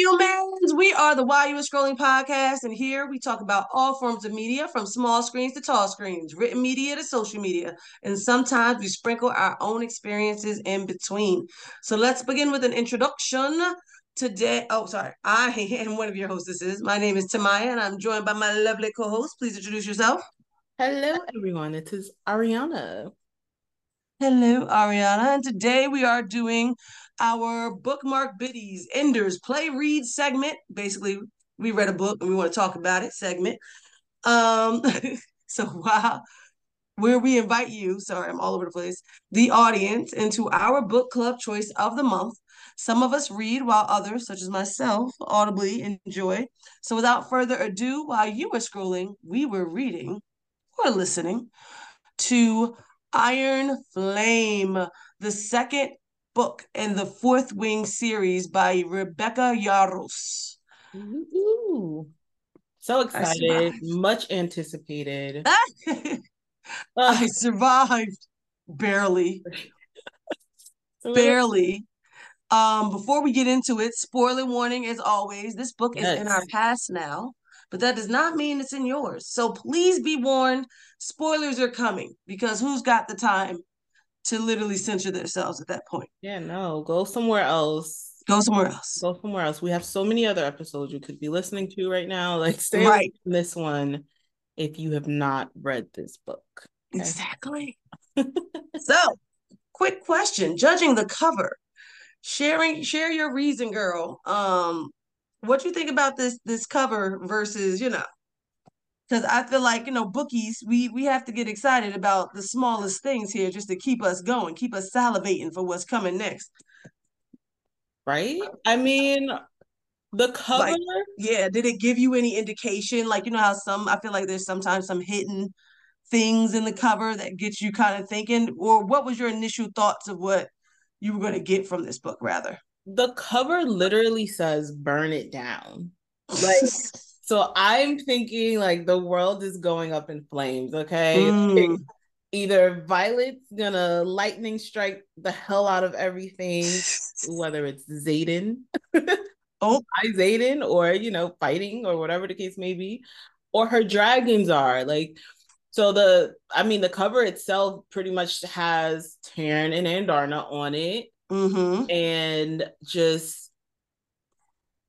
humans. We are the While You Were Scrolling podcast, and here we talk about all forms of media from small screens to tall screens, written media to social media, and sometimes we sprinkle our own experiences in between. So let's begin with an introduction. Today, oh, sorry, I am one of your hostesses. My name is Tamaya, and I'm joined by my lovely co host. Please introduce yourself. Hello, everyone. It is Ariana. Hello, Ariana. And today we are doing our bookmark biddies, Enders play read segment. Basically, we read a book and we want to talk about it segment. Um, so wow, where we invite you, sorry, I'm all over the place, the audience into our book club choice of the month. Some of us read while others, such as myself, audibly enjoy. So without further ado, while you were scrolling, we were reading or listening to Iron Flame, the second book in the Fourth Wing series by Rebecca Yarros. Ooh. So excited, much anticipated. I survived barely. barely. Um, before we get into it, spoiler warning as always. This book yes. is in our past now, but that does not mean it's in yours. So please be warned, spoilers are coming because who's got the time to literally censor themselves at that point. Yeah, no, go somewhere else. Go somewhere else. Go somewhere else. We have so many other episodes you could be listening to right now. Like stay right. this one if you have not read this book. Okay? Exactly. so, quick question. Judging the cover, sharing share your reason, girl. Um, what do you think about this this cover versus, you know, because I feel like you know bookies we we have to get excited about the smallest things here just to keep us going, keep us salivating for what's coming next. Right? I mean, the cover. Like, yeah. Did it give you any indication? Like you know how some I feel like there's sometimes some hidden things in the cover that gets you kind of thinking, or what was your initial thoughts of what you were going to get from this book? Rather, the cover literally says "burn it down." Like. So I'm thinking like the world is going up in flames, okay? Mm. Either Violet's gonna lightning strike the hell out of everything, whether it's Xaden, oh, I Xaden, or you know, fighting or whatever the case may be, or her dragons are like. So the, I mean, the cover itself pretty much has Tairn and Andarna on it, mm-hmm. and just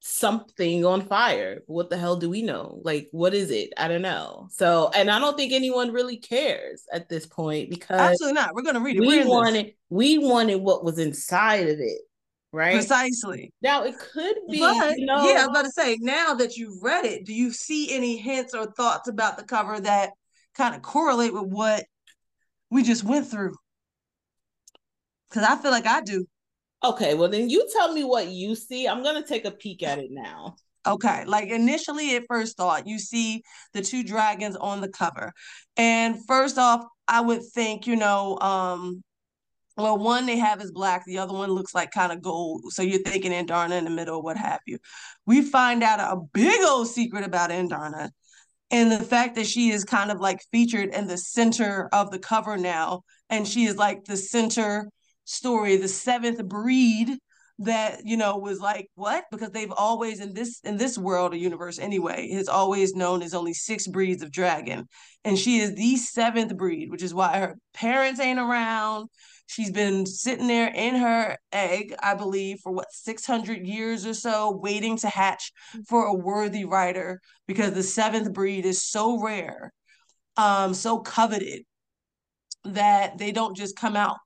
something on fire. What the hell do we know? Like, what is it? I don't know. So, and I don't think anyone really cares at this point because absolutely not. We're gonna read it. We wanted, this. we wanted what was inside of it, right? Precisely. Now it could be, but, you know, yeah. I was about to say. Now that you've read it, do you see any hints or thoughts about the cover that kind of correlate with what we just went through? Because I feel like I do. Okay, well then you tell me what you see. I'm gonna take a peek at it now. Okay, like initially at first thought, you see the two dragons on the cover. And first off, I would think, you know, um, well, one they have is black, the other one looks like kind of gold. So you're thinking Andarna in the middle, what have you. We find out a big old secret about Andarna. And the fact that she is kind of like featured in the center of the cover now, and she is like the center story, the seventh breed that you know was like what? Because they've always in this in this world or universe anyway has always known as only six breeds of dragon. And she is the seventh breed which is why her parents ain't around. She's been sitting there in her egg i believe for what 600 years or so waiting to hatch for a worthy rider because the seventh breed is so rare um so coveted that they don't just come out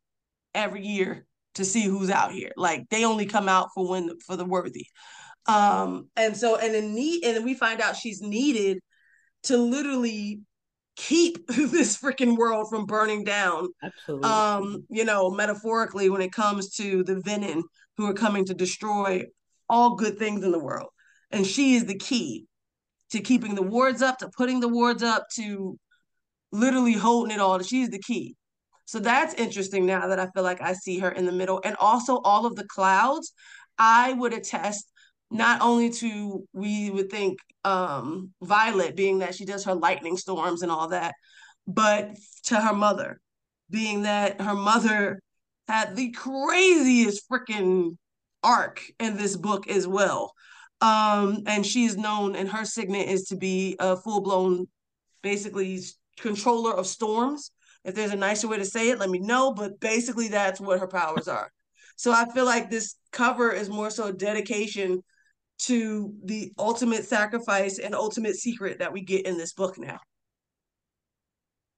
every year to see who's out here. Like they only come out for when for the worthy. Um, and so and then need and then we find out she's needed to literally keep this freaking world from burning down. Absolutely. Um, you know, metaphorically when it comes to the Venin who are coming to destroy all good things in the world. And she is the key to keeping the wards up, to putting the wards up, to literally holding it all. She's the key. So that's interesting now that I feel like I see her in the middle. And also all of the clouds, I would attest not only to we would think um Violet being that she does her lightning storms and all that, but to her mother, being that her mother had the craziest freaking arc in this book as well. Um, and she is known, and her signet is to be a full blown, basically controller of storms. If there's a nicer way to say it, let me know. But basically, that's what her powers are. So I feel like this cover is more so a dedication to the ultimate sacrifice and ultimate secret that we get in this book now.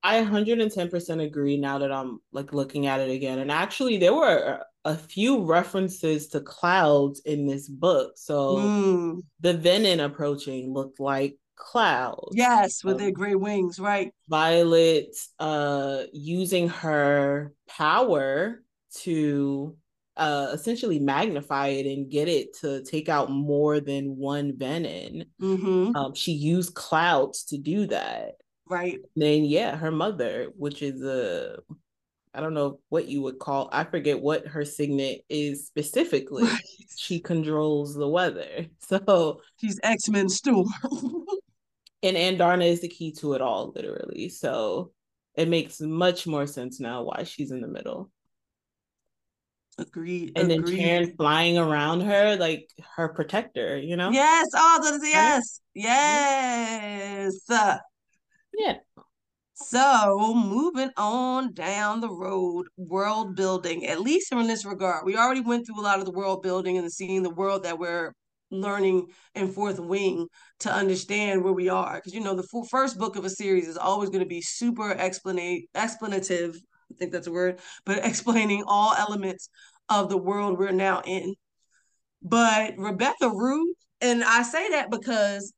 I 110% agree now that I'm like looking at it again. And actually, there were a few references to clouds in this book. So mm. the Venin approaching looked like clouds. Yes, with um, their gray wings, right? Violet uh using her power to uh essentially magnify it and get it to take out more than one venin. Mm-hmm. Um, she used clouds to do that. Right. Then yeah, her mother, which is a I don't know what you would call I forget what her signet is specifically. Right. She controls the weather. So she's X-Men Storm. and Andarna is the key to it all, literally. So it makes much more sense now why she's in the middle. Agreed. And agreed. then Tairn flying around her like her protector, you know? Yes. Oh, that is yes. Yes. Yeah. So moving on down the road, world building, at least in this regard. We already went through a lot of the world building and seeing the world that we're learning in fourth wing to understand where we are. Because you know, the first book of a series is always going to be super explanate explanative. I think that's a word, but explaining all elements of the world we're now in. But Rebecca Rue, and I say that because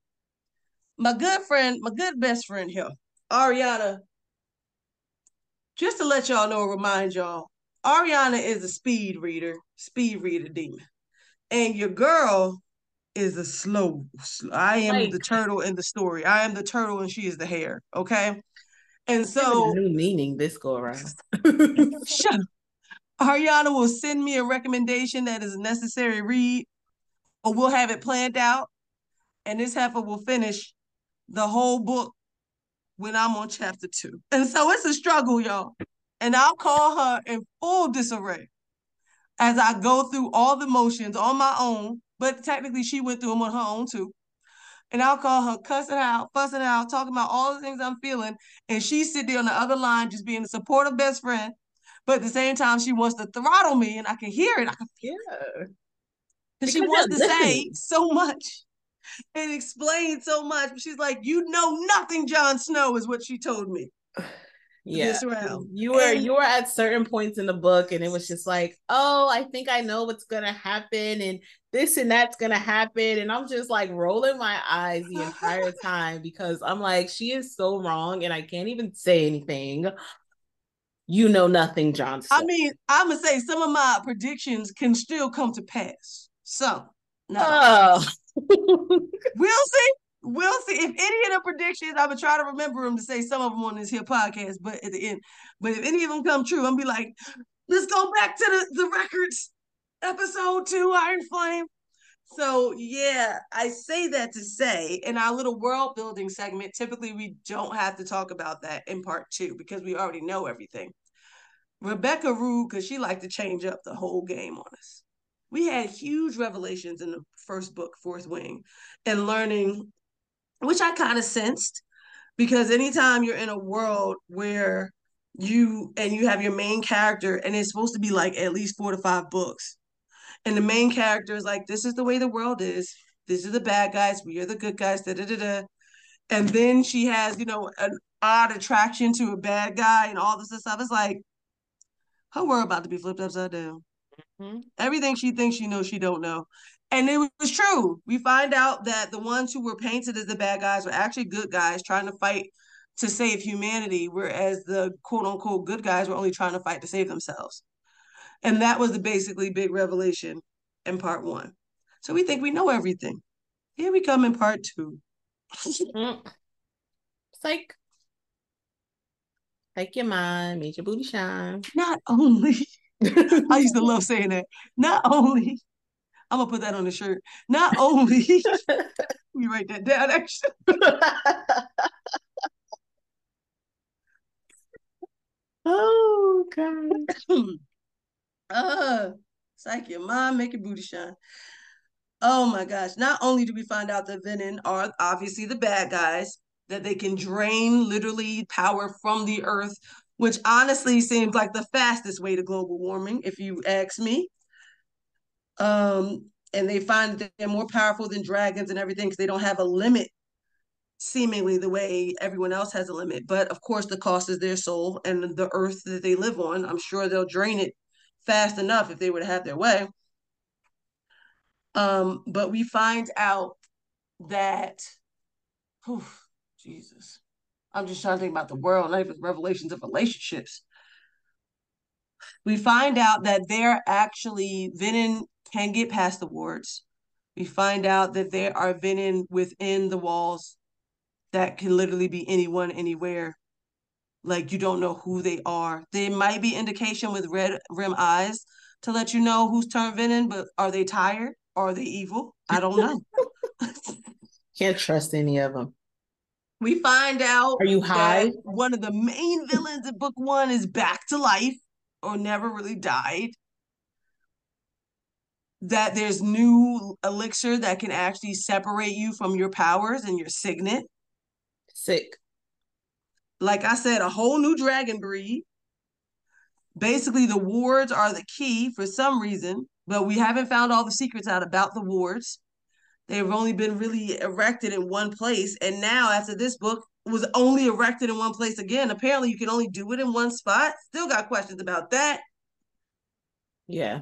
my good friend, my good best friend here, Ariana, just to let y'all know, remind y'all, Ariana is a speed reader, speed reader demon. And your girl is a slow, I am like, the turtle in the story. I am the turtle and she is the hare. Okay. And so new meaning this go around. shut up. Ariana will send me a recommendation that is a necessary read, or we'll have it planned out. And this heifer will finish the whole book when I'm on chapter two. And so it's a struggle, y'all. And I'll call her in full disarray as I go through all the motions on my own. But technically, she went through them on her own too. And I'll call her cussing out, fussing out, talking about all the things I'm feeling. And she sit there on the other line, just being a supportive best friend. But at the same time, she wants to throttle me, and I can hear it. I can feel it. Because she wants to say so much and explain so much. But she's like, "You know nothing, Jon Snow," is what she told me. Yeah, you were and, you were at certain points in the book, and it was just like, "Oh, I think I know what's gonna happen, and this and that's gonna happen," and I'm just like rolling my eyes the entire time because I'm like, she is so wrong, and I can't even say anything. You know nothing, Jon Snow. I mean, I'm gonna say some of my predictions can still come to pass. So, no. Oh we'll see. We'll see. If any of the predictions, I'm gonna try to remember them to say some of them on this here podcast, but at the end, but if any of them come true, I'm be like, let's go back to the, the records. Episode two, Iron Flame. So yeah, I say that to say in our little world building segment, typically we don't have to talk about that in part two because we already know everything. Rebecca Rue, because she liked to change up the whole game on us we had huge revelations in the first book, Fourth Wing, and learning, which I kind of sensed, because anytime you're in a world where you and you have your main character, and it's supposed to be like at least four to five books, and the main character is like, "This is the way the world is. These are the bad guys. We are the good guys." Da da da da. And then she has, you know, an odd attraction to a bad guy and all this stuff. It's like her world about to be flipped upside down. Mm-hmm. Everything she thinks she knows, she don't know. And it was true. We find out that the ones who were painted as the bad guys were actually good guys trying to fight to save humanity, whereas the quote unquote good guys were only trying to fight to save themselves. And that was the basically big revelation in part one. So we think we know everything. Here we come in part two. Psych. Take your mind, make your booty shine. Not only I used to love saying that. Not only, I'm gonna put that on the shirt. Not only, we write that down actually. oh god. uh, it's like your mom make your booty shine. Oh my gosh. Not only do we find out that Venin are obviously the bad guys, that they can drain literally power from the earth, which honestly seems like the fastest way to global warming, if you ask me. Um, and they find that they're more powerful than dragons and everything because they don't have a limit, seemingly the way everyone else has a limit. But of course, the cost is their soul and the earth that they live on. I'm sure they'll drain it fast enough if they were to have their way. Um, but we find out that, whew, Jesus, I'm just trying to think about the world, not even revelations of relationships. We find out that they're actually Venin can get past the wards. We find out that there are Venin within the walls that can literally be anyone, anywhere. Like you don't know who they are. There might be indication with red rim eyes to let you know who's turned Venin, but are they tired? Are they evil? I don't know. Can't trust any of them. We find out. Are you high? One of the main villains in book one is back to life or never really died. That there's new elixir that can actually separate you from your powers and your signet. Sick. Like I said, a whole new dragon breed. Basically, the wards are the key for some reason, but we haven't found all the secrets out about the wards. They've only been really erected in one place. And now, after this book, was only erected in one place again. Apparently, you can only do it in one spot. Still got questions about that. Yeah.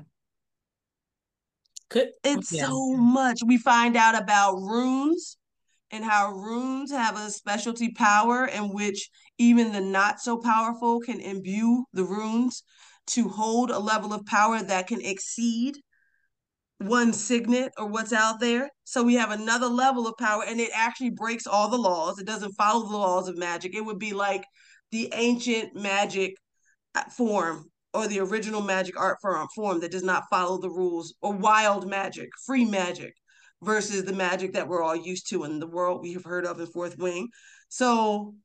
Could it's yeah. so much. We find out about runes and how runes have a specialty power in which even the not so powerful can imbue the runes to hold a level of power that can exceed one signet or what's out there. So we have another level of power and it actually breaks all the laws. It doesn't follow the laws of magic. It would be like the ancient magic uh, form or the original magic art form, that does not follow the rules or wild magic, free magic versus the magic that we're all used to in the world we have heard of in Fourth Wing. So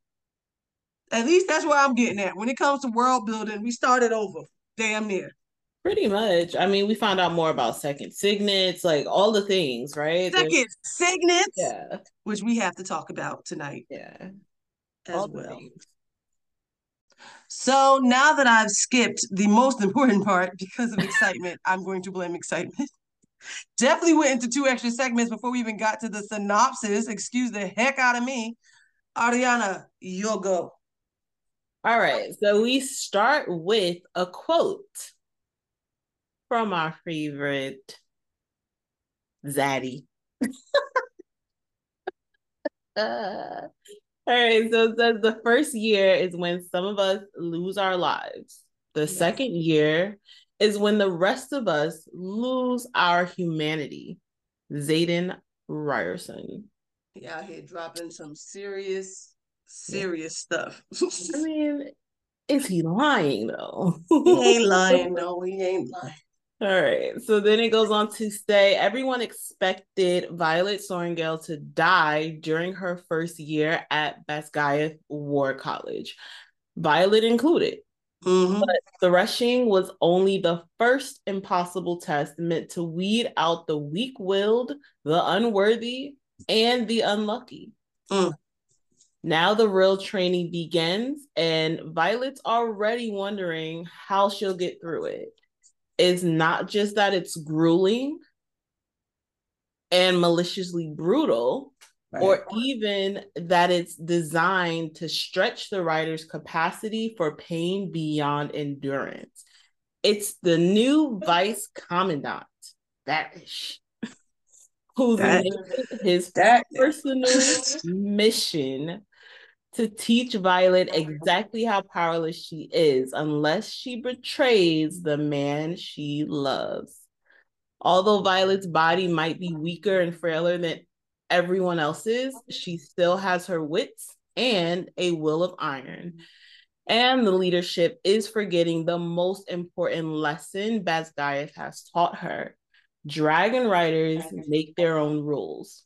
at least that's where I'm getting at. When it comes to world building, we started over, damn near. Pretty much. I mean, we found out more about second signets, like all the things, right? Second There's, signets, yeah, which we have to talk about tonight. Yeah, as all well. So now that I've skipped the most important part because of excitement, I'm going to blame excitement. Definitely went into two extra segments before we even got to the synopsis. Excuse the heck out of me. Ariana, you'll go. All right. So we start with a quote from our favorite Zaddy. uh, all right, so it says the first year is when some of us lose our lives. The yes. second year is when the rest of us lose our humanity. Xaden Riorson. Yeah, out here dropping some serious, serious yeah. stuff. I mean, is he lying though? he ain't lying, no, he ain't lying. All right. So then it goes on to say everyone expected Violet Sorrengail to die during her first year at Basgiath War College, Violet included. Mm-hmm. But threshing was only the first impossible test meant to weed out the weak willed, the unworthy, and the unlucky. Mm. Now the real training begins, and Violet's already wondering how she'll get through it is not just that it's grueling and maliciously brutal, right. or even that it's designed to stretch the writer's capacity for pain beyond endurance. It's the new vice commandant, Varrish, who's that, his that. personal mission to teach Violet exactly how powerless she is unless she betrays the man she loves. Although Violet's body might be weaker and frailer than everyone else's, she still has her wits and a will of iron. And the leadership is forgetting the most important lesson Basgiath has taught her. Dragon riders make their own rules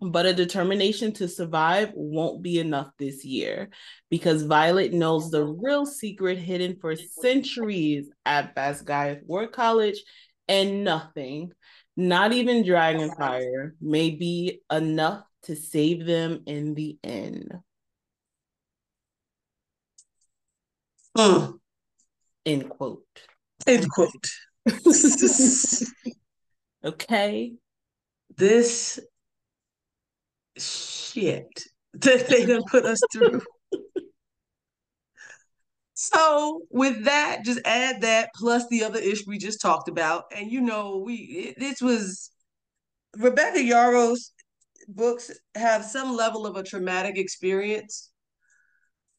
but a determination to survive won't be enough this year because Violet knows the real secret hidden for centuries at Basgiath War College, and nothing, Not even dragon fire may be enough to save them in the end. Mm. End quote. End quote. okay. This shit that they done put us through. so with that, just add that plus the other ish we just talked about, and you know, we it, this was Rebecca Yarros books have some level of a traumatic experience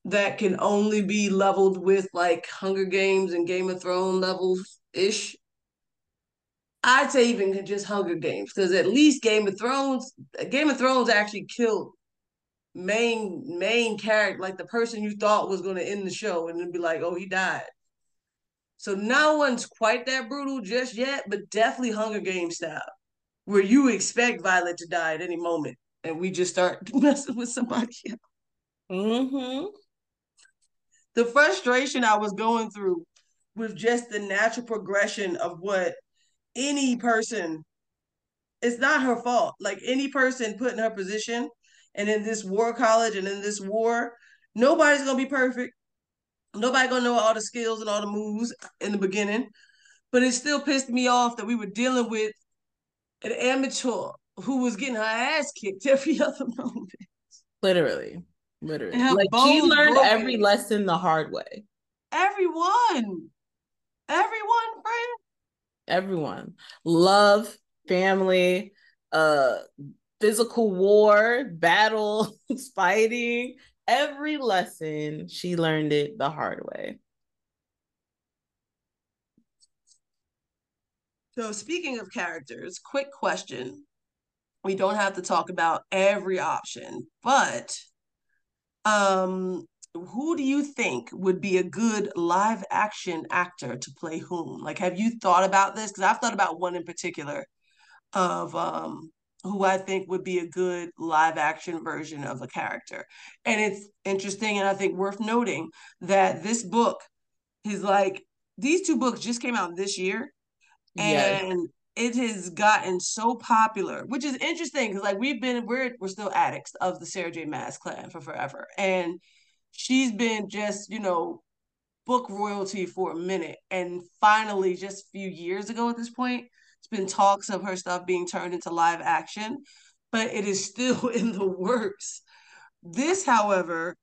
that can only be leveled with like Hunger Games and Game of Thrones levels ish. I'd say even just Hunger Games because at least Game of Thrones, Game of Thrones actually killed main main character, like the person you thought was going to end the show, and then be like, oh, he died. So no one's quite that brutal just yet, but definitely Hunger Games style, where you expect Violet to die at any moment, and we just start messing with somebody else. Mm-hmm. The frustration I was going through with just the natural progression of what any person, it's not her fault. Like any person put in her position and in this war college and in this war, nobody's gonna be perfect. Nobody gonna know all the skills and all the moves in the beginning. But it still pissed me off that we were dealing with an amateur who was getting her ass kicked every other moment. Literally. Literally. Like she learned broken. every lesson the hard way. Everyone. Everyone, friend. Everyone. Love, family, uh physical war, battle, fighting, every lesson she learned it the hard way. So, speaking of characters, quick question. We don't have to talk about every option, but um, who do you think would be a good live action actor to play whom? Like, have you thought about this? Because I've thought about one in particular of um, who I think would be a good live action version of a character. And it's interesting and I think worth noting that this book is like these two books just came out this year. Yes. And it has gotten so popular, which is interesting because like we've been we're we're still addicts of the Sarah J. Maas clan for forever. And she's been just, you know, book royalty for a minute. And finally, just a few years ago at this point, it's been talks of her stuff being turned into live action, but it is still in the works. This, however,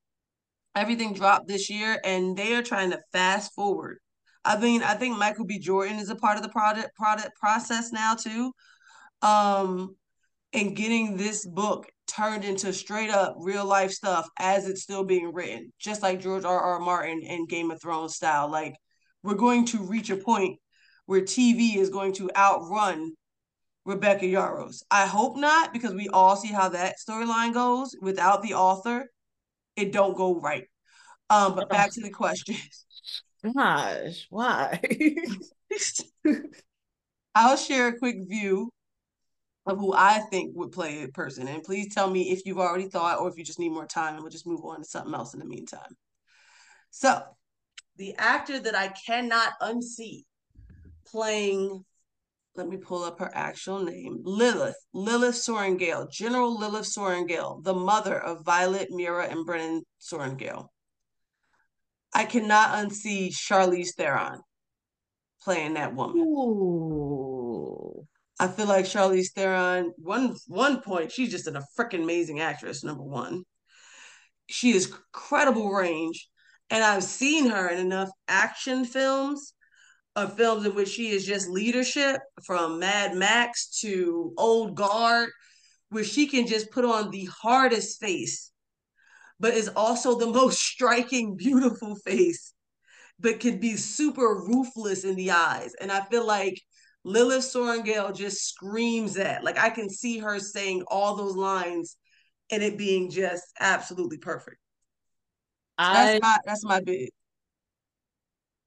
everything dropped this year and they are trying to fast forward. I mean, I think Michael B. Jordan is a part of the product product process now too. Um, and getting this book turned into straight up real life stuff as it's still being written, just like George R. R. Martin in Game of Thrones style. Like we're going to reach a point where TV is going to outrun Rebecca Yarros. I hope not, because we all see how that storyline goes. Without the author, it don't go right. Um, but back to the question. Gosh, why? I'll share a quick view of who I think would play a person. And please tell me if you've already thought or if you just need more time and we'll just move on to something else in the meantime. So, the actor that I cannot unsee playing, let me pull up her actual name, Lilith, Lilith Sorrengail, General Lilith Sorrengail, the mother of Violet, Mira, and Brennan Sorrengail. I cannot unsee Charlize Theron playing that woman. Ooh. I feel like Charlize Theron, one one point, she's just a freaking amazing actress, number one. She has credible range. And I've seen her in enough action films of films in which she is just leadership from Mad Max to Old Guard, where she can just put on the hardest face, but is also the most striking, beautiful face, but can be super ruthless in the eyes. And I feel like Lilith Sorrengail just screams that. Like I can see her saying all those lines and it being just absolutely perfect. I, that's my that's my big.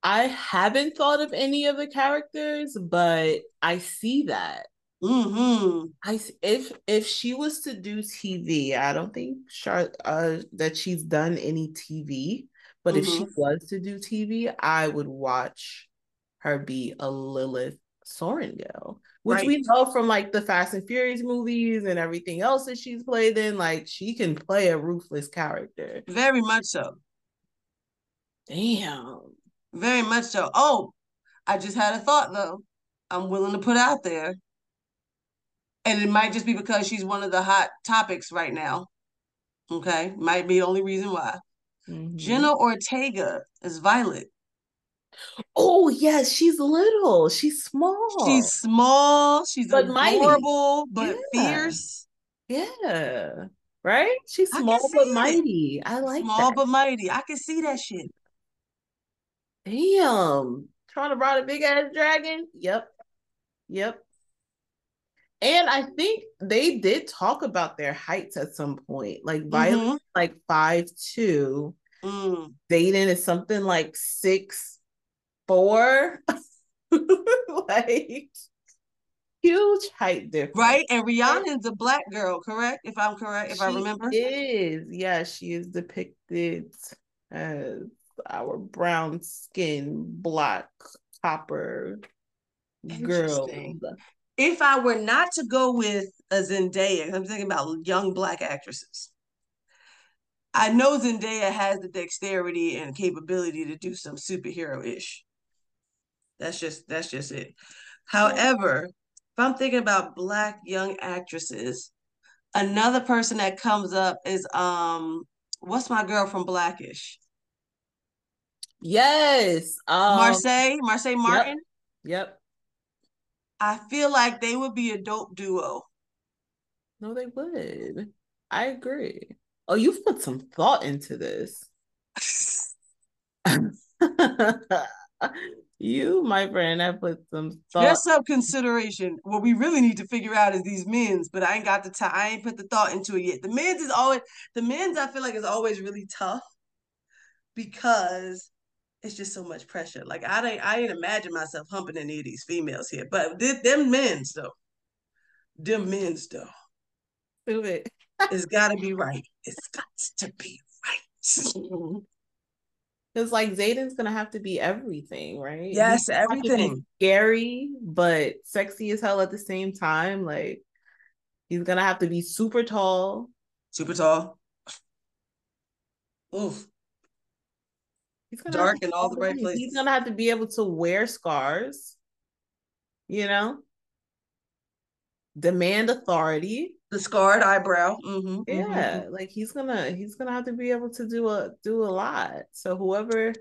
I haven't thought of any of the characters, but I see that. Mm-hmm. I if if she was to do TV, I don't think Char- uh, that she's done any TV. But mm-hmm. if she mm-hmm. was to do TV, I would watch her be a Lilith Sorrengail which right. we know from like the Fast and Furious movies and everything else that she's played in. Like she can play a ruthless character. Very much so. Damn. Very much so. Oh, I just had a thought though. I'm willing to put out there. And it might just be because she's one of the hot topics right now. Okay. Might be the only reason why. Mm-hmm. Jenna Ortega is Violet. Oh yes, she's little. She's small. She's small. She's but adorable, mighty. but yeah. fierce. Yeah. Right? She's small but it. mighty. I like small that. but mighty. I can see that shit. Damn. Trying to ride a big ass dragon? Yep. Yep. And I think they did talk about their heights at some point. Like Violet, mm-hmm. like five two. Mm. Xaden is something like six four. like huge height difference. Right. And Rhiannon's a black girl, correct? If I'm correct, if she I remember. Is yeah, she is depicted as our brown skin, black copper girl. If I were not to go with a Zendaya, I'm thinking about young black actresses. I know Zendaya has the dexterity and capability to do some superhero ish. That's just that's just it. However, if I'm thinking about black young actresses, another person that comes up is um what's my girl from Blackish? Yes. Um, Marsai, Marsai Martin. Yep. yep. I feel like they would be a dope duo. No, they would. I agree. Oh, you've put some thought into this. you, my friend, have put some thought. There's some consideration. What we really need to figure out is these men's, but I ain't got the time. I ain't put the thought into it yet. The men's is always the men's. I feel like is always really tough because it's just so much pressure. Like I didn't, I didn't imagine myself humping any of these females here, but them men's though, them men's though, do it. it's got to be right. It's got to be right. Because like Xaden's gonna have to be everything, right? Yes, everything. Scary, but sexy as hell at the same time. Like he's gonna have to be super tall. Super tall. Oof. He's gonna dark in all the right places. He's gonna have to be able to wear scars. You know, demand authority. The scarred eyebrow. Mm-hmm, yeah, mm-hmm. like he's gonna he's gonna have to be able to do a do a lot. So whoever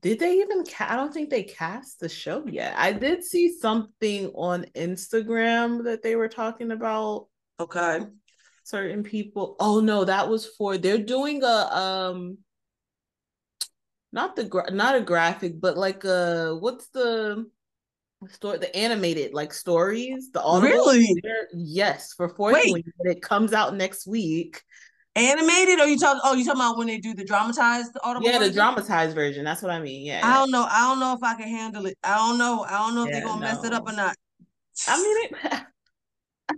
did they even ca- I don't think they cast the show yet. I did see something on Instagram that they were talking about. Okay. Certain people. Oh no, that was for they're doing a um not the gra- not a graphic, but like uh what's the story the animated like stories the audible really yes for fourth it comes out next week animated or you talk oh you talking about when they do the dramatized audible yeah the dramatized version that's what i mean yeah i don't know i don't know if i can handle it i don't know i don't know if yeah, they're gonna no. mess it up or not i mean it,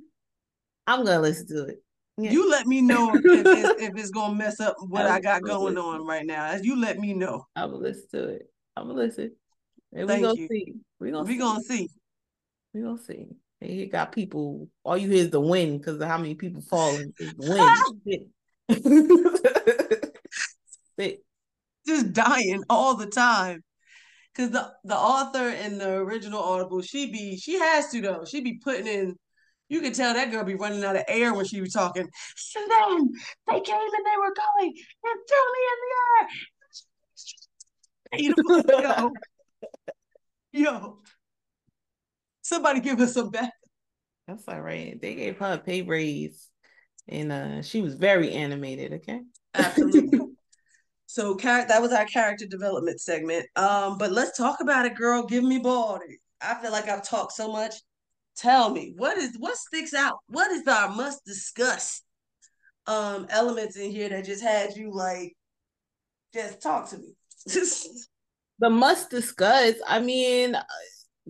i'm gonna listen to it yeah. You let me know if, if, if, it's gonna mess up what I, I got going listen. on right now. As you let me know. I will listen to it. I'm gonna listen. And we gonna you. see. We gonna we see. gonna see. We gonna see. And he got people. All you hear is the wind because of how many people falling. Is the wind. Just dying all the time. Cause the the author in the original article, she be she has to though. She be putting in you can tell that girl be running out of air when she was talking. And then they came and they were going and threw me in the air. Yo. Yo. Somebody give us some back. That's all right. They gave her a pay raise and uh she was very animated, okay? Absolutely. so that was our character development segment. Um, but let's talk about it, girl. Give me body. I feel like I've talked so much tell me what is what sticks out what is our must discuss um elements in here that just had you like just talk to me the must discuss i mean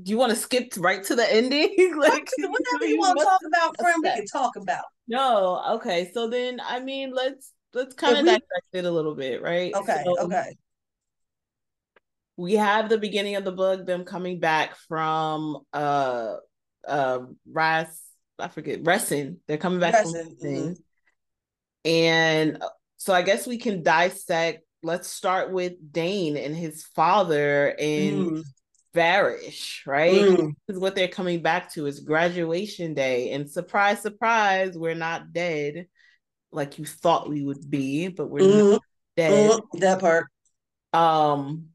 do you want to skip right to the ending like whatever you want to talk about friend we can talk about no okay so then i mean let's let's kind of we... dissect it a little bit right okay so, okay we have the beginning of the book them coming back from uh uh Ras I forget Resson. They're coming back from mm-hmm. And uh, so I guess we can dissect. Let's start with Dain and his father and mm. Right? Mm. This is what they're coming back to is graduation day. And surprise, surprise, we're not dead like you thought we would be, but we're mm. not dead. Mm, that part. Um,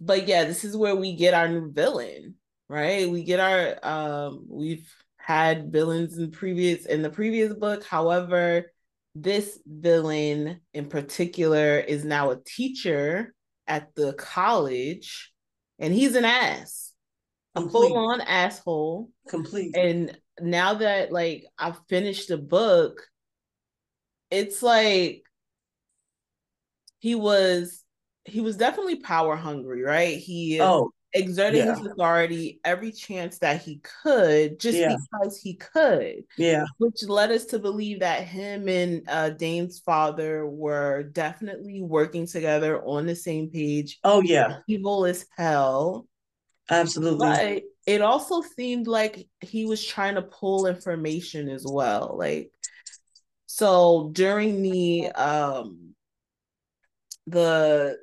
but yeah, this is where we get our new villain, right? We get our um we've had villains in previous in the previous book. However, this villain in particular is now a teacher at the college and he's an ass a full-on asshole. Complete. And now that like i've finished the book it's like he was he was definitely power hungry right? He oh exerting yeah. his authority every chance that he could just yeah. because he could. Yeah. Which led us to believe that him and uh, father were definitely working together on the same page. Oh, yeah. Evil as hell. Absolutely. But it also seemed like he was trying to pull information as well. Like, so during the, um, the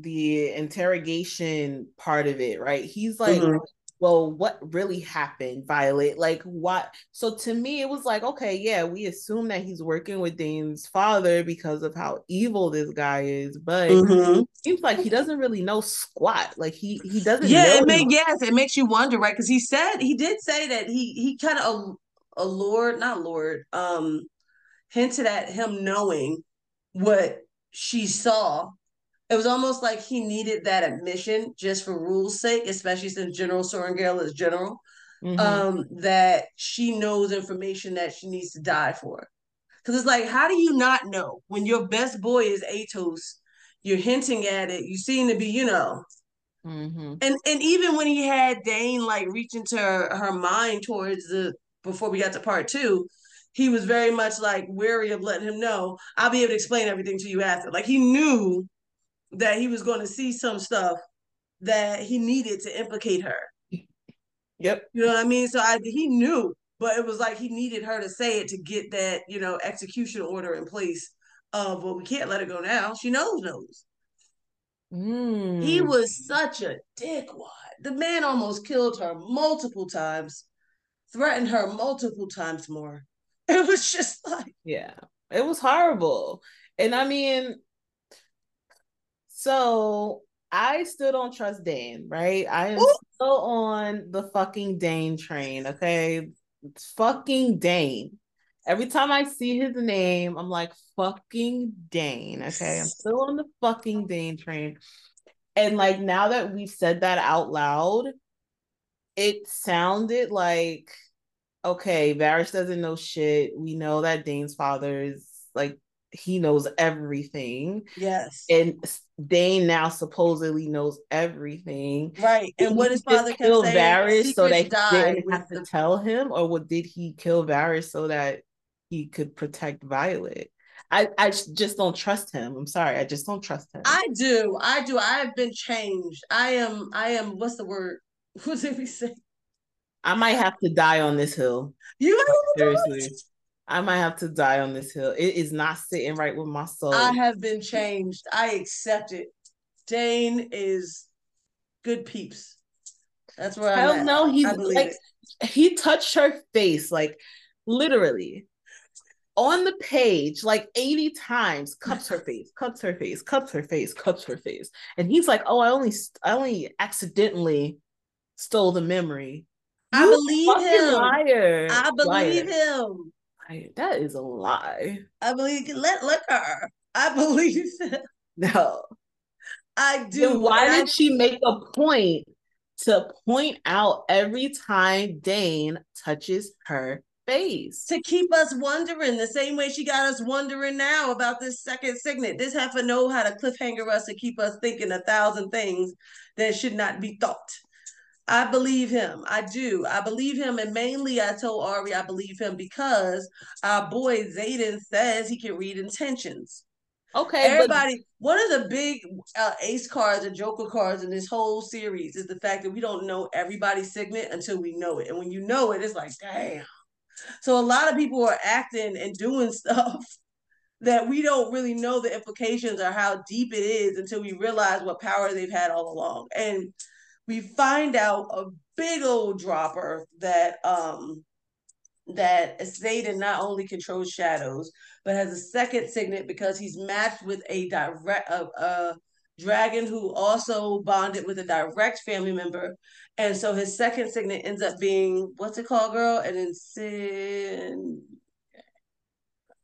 the interrogation part of it, right? He's like, mm-hmm. well, what really happened, Violet? Like, what? So to me, it was like, okay, yeah, we assume that he's working with Dain's father because of how evil this guy is, but mm-hmm. seems like he doesn't really know squat. Like he he doesn't. Yeah, it may, yes, it makes you wonder, right? Because he said he did say that he he kind of a, a lord, not lord, um, hinted at him knowing what she saw it was almost like he needed that admission just for rules' sake, especially since General Sorrengail is general. Mm-hmm. Um, that she knows information that she needs to die for. Because it's like, how do you not know when your best boy is Aetos? You're hinting at it. You seem to be, you know. Mm-hmm. And and even when he had Dain like reach into her, her mind towards the before we got to part two, he was very much like wary of letting him know I'll be able to explain everything to you after. Like he knew that he was going to see some stuff that he needed to implicate her. Yep. You know what I mean? So I he knew, but it was like he needed her to say it to get that, you know, execution order in place of well, we can't let her go now. She knows knows. Mm. He was such a dickwad. The man almost killed her multiple times, threatened her multiple times more. It was just like Yeah. It was horrible. And I mean, so I still don't trust Dain, right? I am Ooh. still on the fucking Dain train, okay? It's fucking Dain. Every time I see his name, I'm like, fucking Dain, okay? I'm still on the fucking Dain train. And like now that we've said that out loud, it sounded like, okay, Varrish doesn't know shit. We know that Dain's father is like he knows everything. Yes. And Dain now supposedly knows everything. Right. And what his father kill Varrish so that he didn't have to tell him, or what did he kill Varrish so that he could protect Violet? I, I just don't trust him. I'm sorry. I just don't trust him. I do. I do. I have been changed. I am I am what's the word? What did we say? I might have to die on this hill. You seriously. I might have to die on this hill. It is not sitting right with my soul. I have been changed. I accept it. Dain is good peeps. That's where I don't know. He's like it. he touched her face, like literally on the page, like 80 times, cups her face, cups her face, cups her face, cups her face. And he's like, Oh, I only I only accidentally stole the memory. I believe him. Liar. I believe liar. That is a lie. I believe let look her. I believe. No. I do. Then why did I, she make a point to point out every time Dain touches her face? To keep us wondering the same way she got us wondering now about this second signet. This have to know how to cliffhanger us to keep us thinking a thousand things that should not be thought. I believe him. I do. I believe him. And mainly I told Ari I believe him because our boy Xaden says he can read intentions. Okay, everybody. But... One of the big uh, ace cards or joker cards in this whole series is the fact that we don't know everybody's signet until we know it, and when you know it, it's like damn. So a lot of people are acting and doing stuff that we don't really know the implications or how deep it is until we realize what power they've had all along. And we find out a big old dropper that um that Xaden not only controls shadows, but has a second signet because he's matched with a direct a, a dragon who also bonded with a direct family member. And so his second signet ends up being what's it called, girl? An insin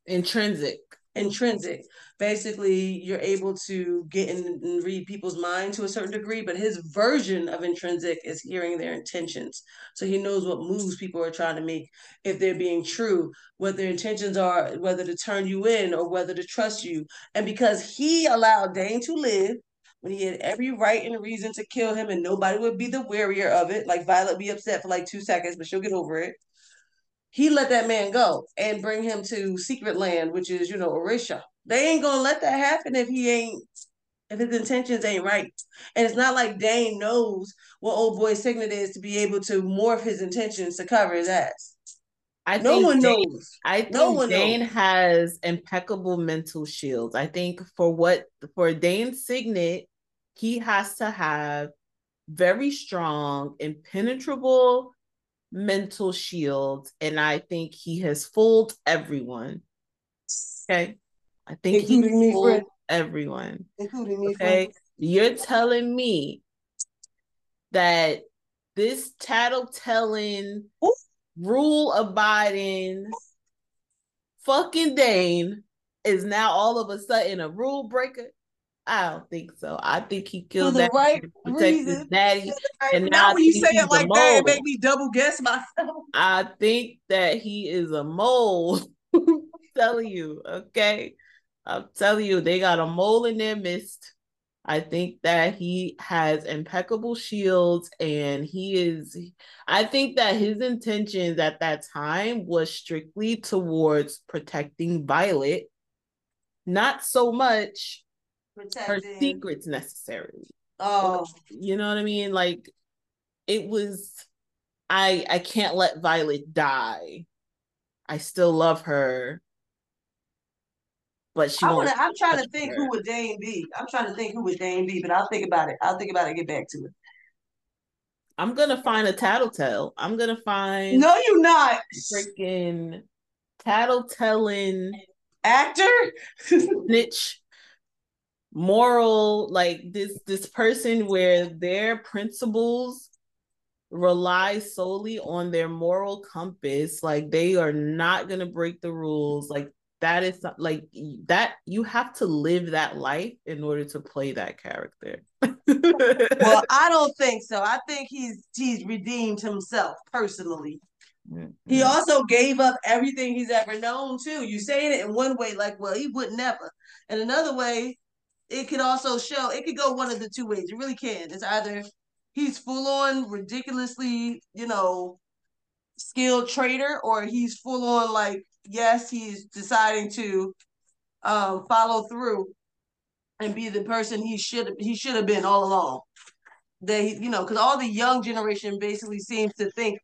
intrinsic intrinsic. Basically, you're able to get in and read people's mind to a certain degree, but his version of intrinsic is hearing their intentions. So he knows what moves people are trying to make, if they're being true, what their intentions are, whether to turn you in or whether to trust you. And because he allowed Dain to live, when he had every right and reason to kill him and nobody would be the wearier of it, like Violet be upset for like two seconds, but she'll get over it he let that man go and bring him to secret land, which is, you know, Aretia. They ain't gonna let that happen if he ain't if his intentions ain't right. And it's not like Dain knows what old boy signet is to be able to morph his intentions to cover his ass. I no one Dain, knows. I think no one Dain knows. has impeccable mental shields. I think for what for Dain's signet, he has to have very strong, impenetrable mental shield, and I think he has fooled everyone. Okay, I think including he fooled everyone, including me. Okay, friend. you're telling me that this tattletelling, rule abiding, fucking Dain is now all of a sudden a rule breaker. I don't think so. I think he killed that right protect his daddy. And now, now when you say it like that, it make me double guess myself. I think that he is a mole. I'm telling you, okay. I'm telling you, they got a mole in their midst. I think that he has impeccable shields and he is I think that his intentions at that time was strictly towards protecting Violet, not so much. Her secrets necessarily. Oh, you know what I mean? Like it was I I can't let Violet die. I still love her. But she I wanna, I'm trying to think her. who would Dain be. I'm trying to think who would Dain be, but I'll think about it. I'll think about it get back to it. I'm gonna find a tattletale. I'm gonna find No, you're not freaking tattletelling actor snitch moral like this this person where their principles rely solely on their moral compass like they are not going to break the rules like that is like that you have to live that life in order to play that character. Well i don't think so. I think he's he's redeemed himself personally. Mm-hmm. he also gave up everything he's ever known too. You saying it in one way like well he would never. And another way it could also show it could go one of the two ways. It really can. It's either he's full on ridiculously, you know, skilled trader, or he's full on like, yes, he's deciding to um, follow through and be the person he should he should have been all along. They, you know, because all the young generation basically seems to think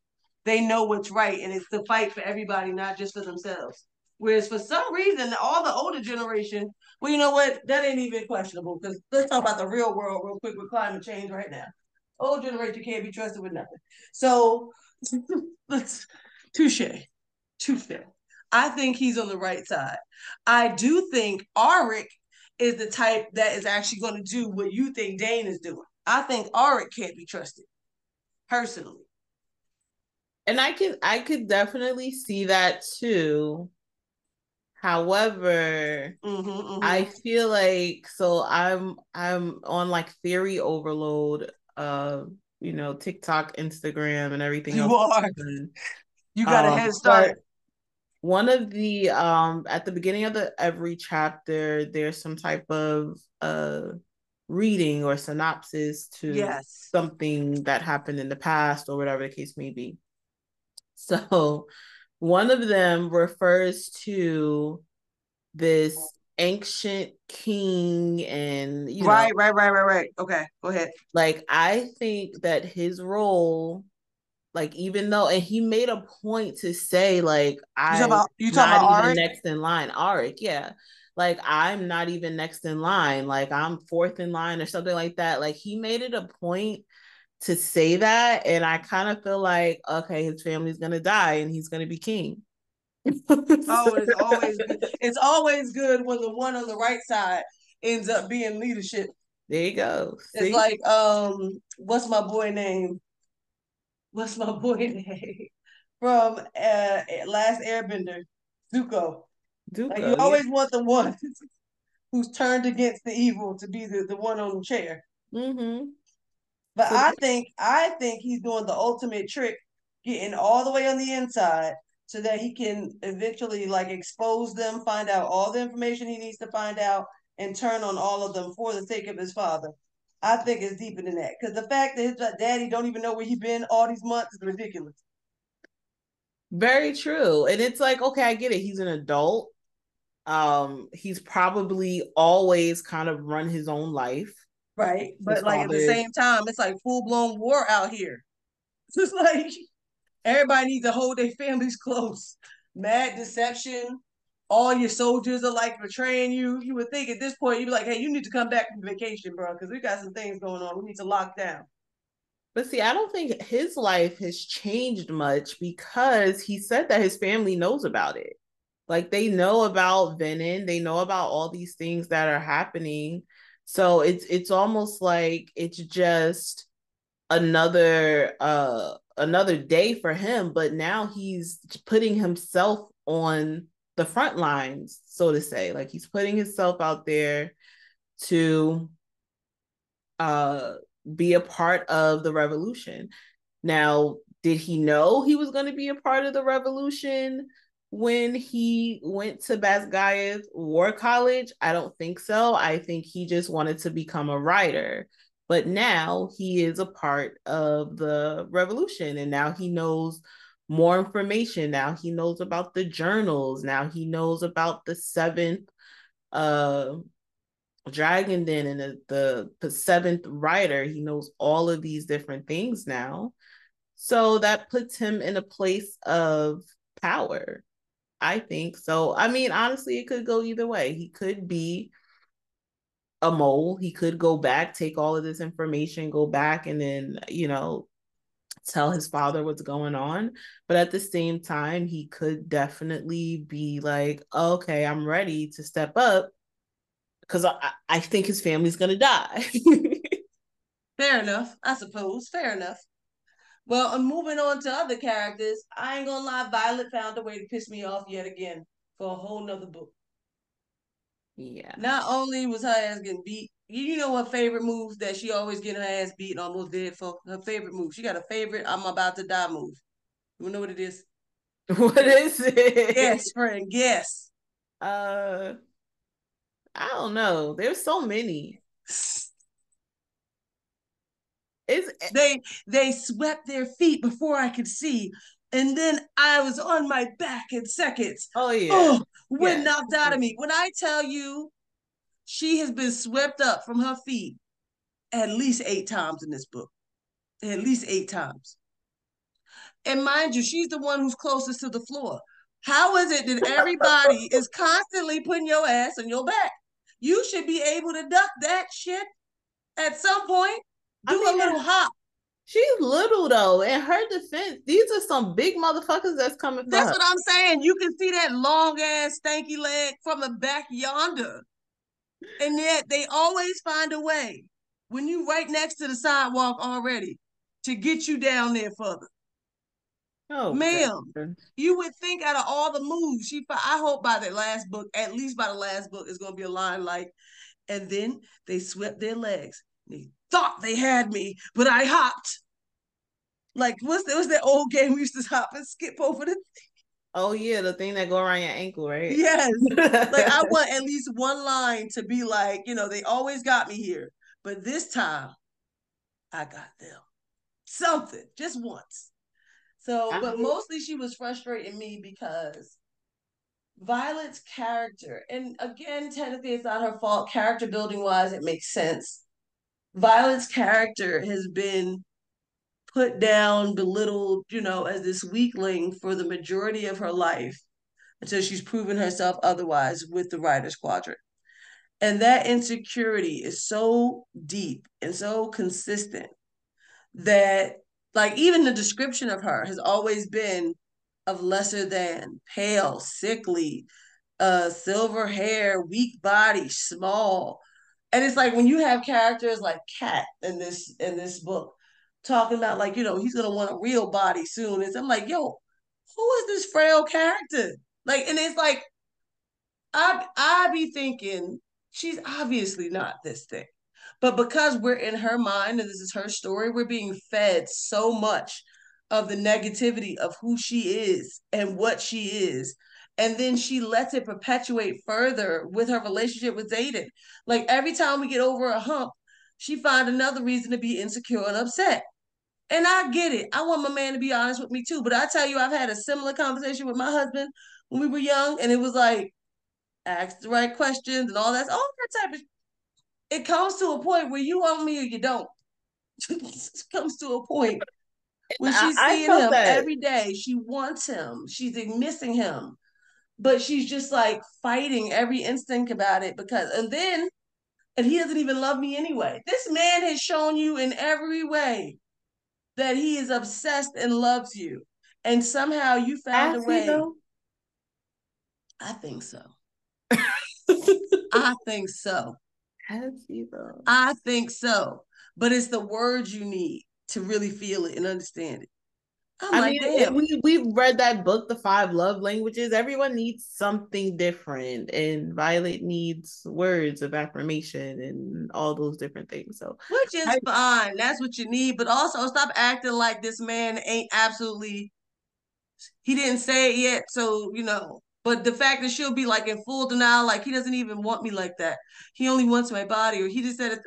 they know what's right, and it's to fight for everybody, not just for themselves. Whereas for some reason, all the older generation well, you know what? That ain't even questionable because let's talk about the real world real quick with climate change right now. Old generation can't be trusted with nothing. So let's touche, touche. I think he's on the right side. I do think Aaric is the type that is actually going to do what you think Dain is doing. I think Aaric can't be trusted, personally. And I could I could definitely see that too. However, mm-hmm, mm-hmm. I feel like so I'm I'm on like theory overload uh you know TikTok, Instagram and everything you else. are. you got um, a head start. One of the um at the beginning of the every chapter there's some type of uh reading or synopsis to yes. something that happened in the past or whatever the case may be. So one of them refers to this ancient king and you right, know, right, right, right, right. Okay, go ahead. Like I think that his role, like even though, and he made a point to say, like I, you talk about, you talk not about even next in line, Aaric, yeah. Like I'm not even next in line. Like I'm fourth in line or something like that. Like he made it a point to say that, and I kind of feel like okay, his family's gonna die and he's gonna be king oh, it's always good. it's always good when the one on the right side ends up being leadership. There you go. See? It's like um, what's my boy name? What's my boy name from uh Last Airbender? Zuko. Zuko. Like you always yeah. want the one who's turned against the evil to be the, the one on the chair. Mm-hmm. But so, I think I think he's doing the ultimate trick, getting all the way on the inside so that he can eventually like expose them, find out all the information he needs to find out, and turn on all of them for the sake of his father. I think it's deeper than that because the fact that his daddy don't even know where he's been all these months is ridiculous. Very true, and it's like okay, I get it. He's an adult. Um, he's probably always kind of run his own life, right? But his like at the same time, it's like full blown war out here. It's like Everybody needs to hold their families close. Mad deception. All your soldiers are like betraying you. You would think at this point you'd be like, "Hey, you need to come back from vacation, bro, because we got some things going on. We need to lock down." But see, I don't think his life has changed much because he said that his family knows about it. Like they know about Venin, they know about all these things that are happening. So it's it's almost like it's just another uh another day for him, but now he's putting himself on the front lines, so to say. Like he's putting himself out there to uh be a part of the revolution. Now, did he know he was going to be a part of the revolution when he went to Basgiath War College? I don't think so. I think he just wanted to become a rider. But now he is a part of the revolution and now he knows more information. Now he knows about the journals. Now he knows about the seventh uh dragon den and the, the, seventh rider he knows all of these different things now. So that puts him in a place of power i think so i mean honestly it could go either way he could be a mole. He could go back, take all of this information, go back, and then, you know, tell his father what's going on. But at the same time, he could definitely be like, okay, I'm ready to step up because I, I think his family's going to die. Fair enough, I suppose. Fair enough. Well, I'm moving on to other characters. I ain't gonna lie, Violet found a way to piss me off yet again for a whole nother book. Yeah. Not only was her ass getting beat, you know her favorite move that she always get her ass beat and almost dead for? Her favorite move. She got a favorite I'm about to die move. You know what it is? What is it? Yes, friend. Yes. Uh I don't know. There's so many. It's, eh, they they swept their feet before I could see and then I was on my back in seconds. Oh yeah. Oh, when yeah. knocked out of me. When I tell you, she has been swept up from her feet at least eight times in this book. At least eight times. And mind you, she's the one who's closest to the floor. How is it that everybody is constantly putting your ass on your back? You should be able to duck that shit at some point. Do I mean, a little hop. She's little though. In her defense, these are some big motherfuckers that's coming. That's her. what I'm saying. You can see that long ass stanky leg from the back yonder, and yet they always find a way when you right next to the sidewalk already to get you down there further. Oh, ma'am, God. you would think out of all the moves she. I hope by the last book, at least by the last book, is going to be a line like, and then they swept their legs. They thought they had me, but I hopped. Like what's that? What's that old game we used to hop and skip over the? Oh yeah, the thing that go around your ankle, right? Yes. like I want at least one line to be like, you know, they always got me here, but this time I got them. Something, just once. So, but mostly she was frustrating me because Violet's character, and again, technically it's not her fault. Character building wise, it makes sense. Violet's character has been put down, belittled, you know, as this weakling for the majority of her life until she's proven herself otherwise with the Rider's Quadrant. And that insecurity is so deep and so consistent that, like, even the description of her has always been of lesser than, pale, sickly, uh, silver hair, weak body, small. And it's like when you have characters like Cat in this in this book talking about like, you know, he's gonna want a real body soon. And I'm like, yo, who is this frail character? Like, and it's like I I be thinking she's obviously not this thing. But because we're in her mind and this is her story, we're being fed so much of the negativity of who she is and what she is. And then she lets it perpetuate further with her relationship with Xaden. Like every time we get over a hump, she find another reason to be insecure and upset. And I get it. I want my man to be honest with me too. But I tell you, I've had a similar conversation with my husband when we were young, and it was like, ask the right questions and all that, all that type of. It comes to a point where you want me or you don't. it comes to a point when she's I, seeing I him that. every day. She wants him. She's missing him, but she's just like fighting every instinct about it because, and then, and he doesn't even love me anyway. This man has shown you in every way that he is obsessed and loves you, and somehow you found a way. Though? I think so. I think so. He though? I think so. But it's the words you need to really feel it and understand it. I'm i like, mean, damn. we we read that book, The Five Love Languages. Everyone needs something different, and Violet needs words of affirmation and all those different things. So, which is I, fine. That's what you need, but also stop acting like this man ain't absolutely. He didn't say it yet, so you know. But the fact that she'll be like in full denial, like he doesn't even want me like that. He only wants my body, or he just said it.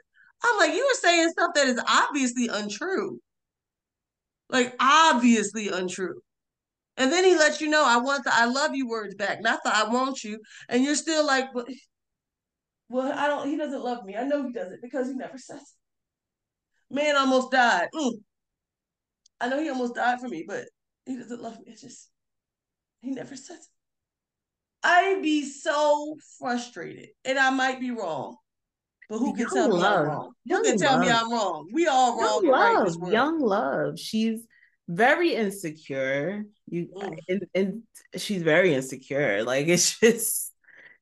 I'm like, you were saying stuff that is obviously untrue like obviously untrue. And then he lets you know, I want the I love you words back, not the I want you. And you're still like, but well, I don't, he doesn't love me. I know he doesn't because he never says. Man almost died. Mm. I know he almost died for me, but he doesn't love me. It's just, he never says. I'd be so frustrated, and I might be wrong. But who can young tell love. me I'm wrong? Who can tell love. me I'm wrong? We all wrong. Young love, right young love. She's very insecure. You mm. and, and she's very insecure. Like it's just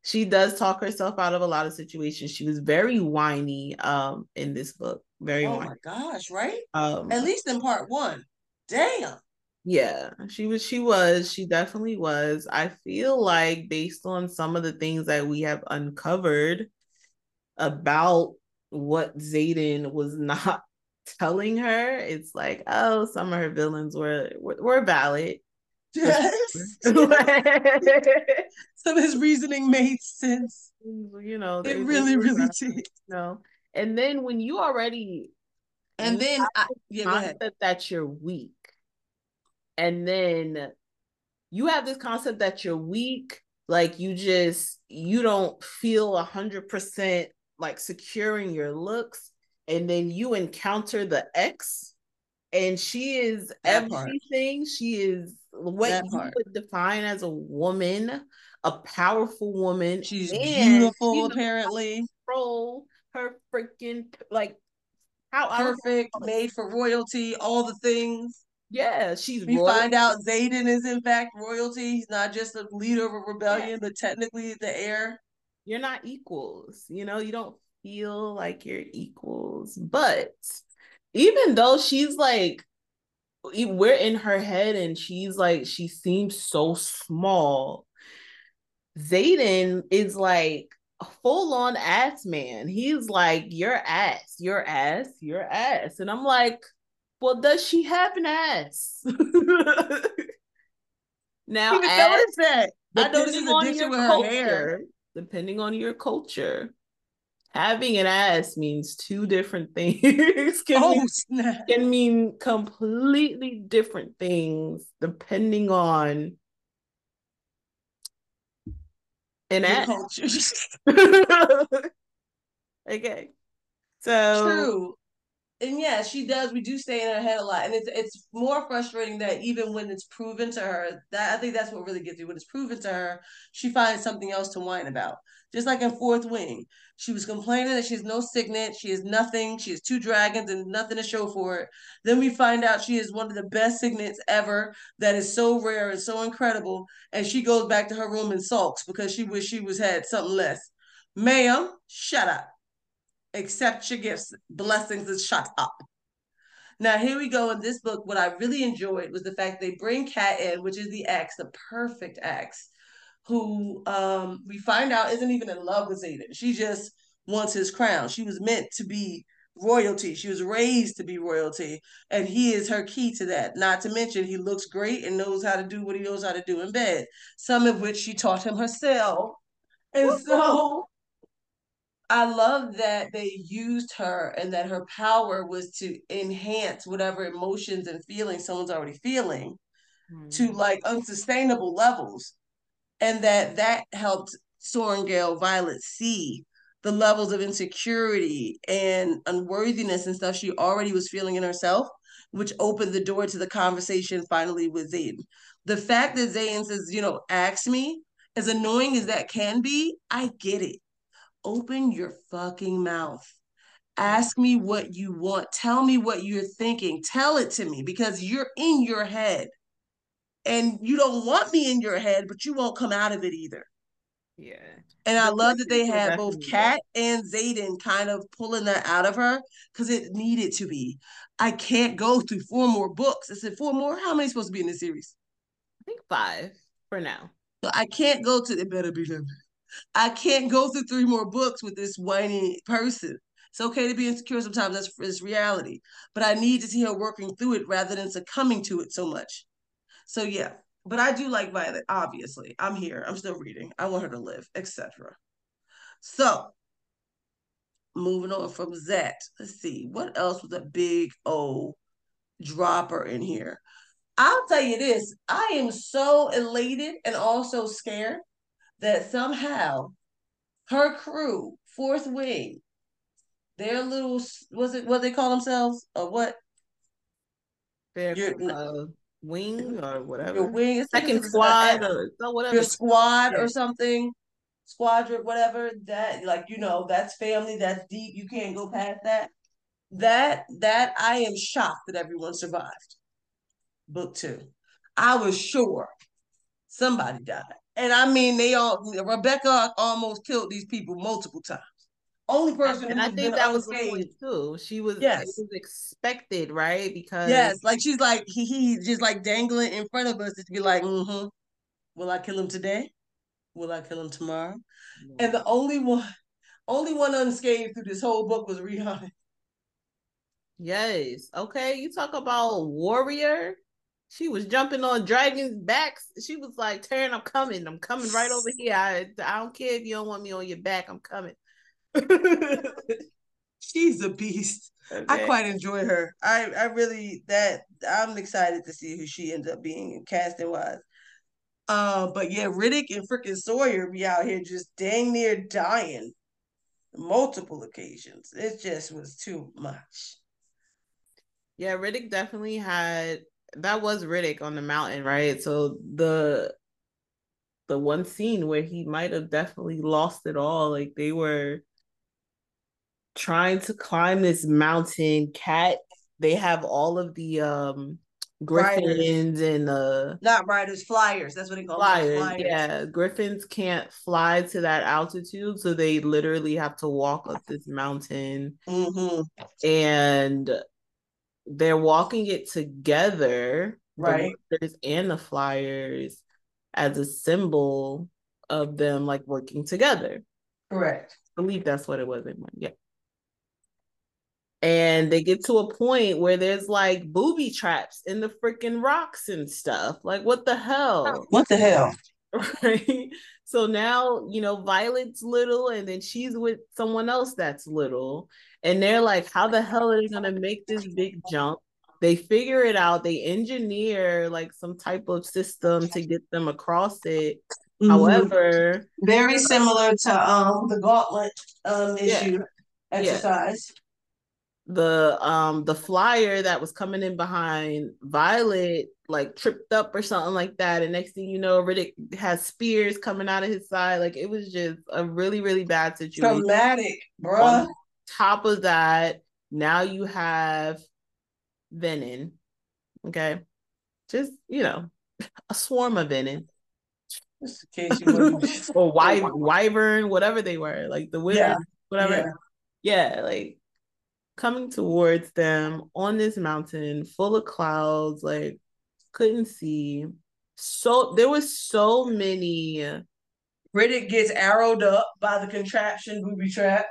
she does talk herself out of a lot of situations. She was very whiny um in this book. Very oh whiny. my gosh, right? Um at least in part one. Damn. Yeah, she was she was, she definitely was. I feel like based on some of the things that we have uncovered about what Xaden was not telling her, it's like, oh, some of her villains were were, were valid. Yes. some of his reasoning made sense. You know, it really, really did. no. And then when you already and then I, yeah, concept that you're weak, and then you have this concept that you're weak, like you just you don't feel a hundred percent like securing your looks and then you encounter the ex and she is that everything part. she is what that you part. would define as a woman a powerful woman she's beautiful she apparently control her freaking like how perfect made for royalty all the things yeah, she's. We royalty. find out Xaden is in fact royalty. He's not just a leader of a rebellion, yeah. but technically the heir you're not equals. You know, you don't feel like you're equals. But even though she's like, we're in her head and she's like, she seems so small. Xaden is like a full on ass man. He's like, your ass, your ass, your ass. And I'm like, well, does she have an ass? now, ass, that. I noticed his addiction with her hair depending on your culture, having an ass means two different things. can, oh, mean, can mean completely different things depending on in that culture. okay. So true and yeah, she does. We do stay in her head a lot, and it's it's more frustrating that even when it's proven to her, that I think that's what really gets you. When it's proven to her, she finds something else to whine about. Just like in Fourth Wing, she was complaining that she has no signet, she has nothing, she has two dragons and nothing to show for it. Then we find out she is one of the best signets ever. That is so rare and so incredible, and she goes back to her room and sulks because she wish she was had something less. Ma'am, shut up accept your gifts, blessings, and shut up. Now, here we go in this book. What I really enjoyed was the fact they bring Cat in, which is the ex, the perfect ex, who um, we find out isn't even in love with Xaden. She just wants his crown. She was meant to be royalty. She was raised to be royalty, and he is her key to that. Not to mention, he looks great and knows how to do what he knows how to do in bed, some of which she taught him herself. And so I love that they used her and that her power was to enhance whatever emotions and feelings someone's already feeling mm-hmm. to like unsustainable levels. And that that helped Sorrengail Violet see the levels of insecurity and unworthiness and stuff she already was feeling in herself, which opened the door to the conversation finally with Zayn. The fact that Zayn says, you know, ask me, as annoying as that can be, I get it open your fucking mouth. Ask me what you want. Tell me what you're thinking. Tell it to me because you're in your head. And you don't want me in your head, but you won't come out of it either. Yeah. And I love that they had both Cat and Xaden kind of pulling that out of her because it needed to be. I can't go through four more books. I said, four more? How many supposed to be in this series? I think five for now. So I can't go to it better be them. I can't go through three more books with this whiny person. It's okay to be insecure sometimes. That's, reality. But I need to see her working through it rather than succumbing to it so much. So yeah, but I do like Violet. Obviously, I'm here. I'm still reading. I want her to live, etc. So moving on from that, let's see what else was a big O dropper in here. I'll tell you this: I am so elated and also scared that somehow her crew, Fourth Wing, their little was it what they call themselves or what? Their uh, wing or whatever. Your wing, second squad or whatever. Your squad or something, squadron, whatever. That like you know that's family. That's deep. You can't go past that. That that I am shocked that everyone survived. Book two, I was sure somebody died. And I mean, they all Rebecca almost killed these people multiple times. Only person, and I think that was the point too. She was, yes, was expected, right? Because yes, like she's like he, he just like dangling in front of us to be like, mm-hmm. Will I kill him today? Will I kill him tomorrow? No. And the only one, only one unscathed through this whole book was Rhiannon. Yes. Okay. You talk about warrior. She was jumping on dragons' backs. She was like, "Tairn, I'm coming. I'm coming right over here. I, I don't care if you don't want me on your back. I'm coming." She's a beast. Okay. I quite enjoy her. I I really that I'm excited to see who she ends up being casting wise. Uh, but yeah, Ridoc and freaking Sawyer be out here just dang near dying multiple occasions. It just was too much. Yeah, Ridoc definitely had that was Ridoc on the mountain, right? So the the one scene where he might have definitely lost it all, like they were trying to climb this mountain. Cat, they have all of the um griffins riders. and uh not riders, flyers. That's what they call flyers. flyers. Yeah, griffins can't fly to that altitude, so they literally have to walk up this mountain. Mm-hmm. And they're walking it together, right? The and the flyers as a symbol of them like working together. Correct. I believe that's what it was in mind. Yeah. And they get to a point where there's like booby traps in the freaking rocks and stuff. Like, what the hell? What the hell? Right. So now, you know, Violet's little and then she's with someone else that's little. And they're like, how the hell are they going to make this big jump? They figure it out. They engineer like some type of system to get them across it. Mm-hmm. However, very similar to um the gauntlet um issue yeah. exercise. Yeah. The um the flyer that was coming in behind Violet like tripped up or something like that, and next thing you know, Ridoc has spears coming out of his side. Like it was just a really really bad situation. Traumatic, bruh. Top of that, now you have Venin. Okay, just you know, a swarm of Venin just in case you or wy- wyvern, whatever they were, like the wizard, yeah. whatever. Yeah. yeah, like coming towards them on this mountain full of clouds, like couldn't see. So there was so many. Ridoc gets arrowed up by the contraption booby trap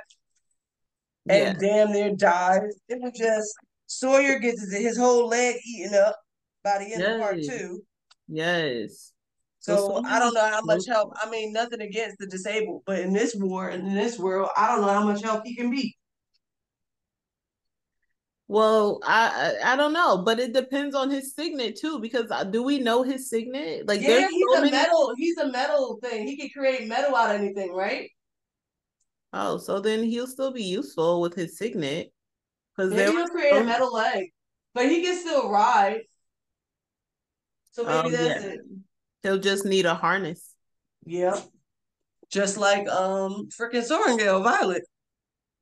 and yeah. damn near dies. It was just Sawyer gets his whole leg eaten up by the end yes. of part two. Yes. So I don't know how much help. I mean, nothing against the disabled, but in this war and in this world, I don't know how much help he can be. Well, I I don't know, but it depends on his signet too. Because uh, do we know his signet? Like, yeah, he's so a many... metal. He's a metal thing. He can create metal out of anything, right? Oh, so then he'll still be useful with his signet. Because he'll create a metal leg, but he can still ride. So maybe um, that's yeah. it. He'll just need a harness. Yep. Just like um freaking Sorrengail Violet.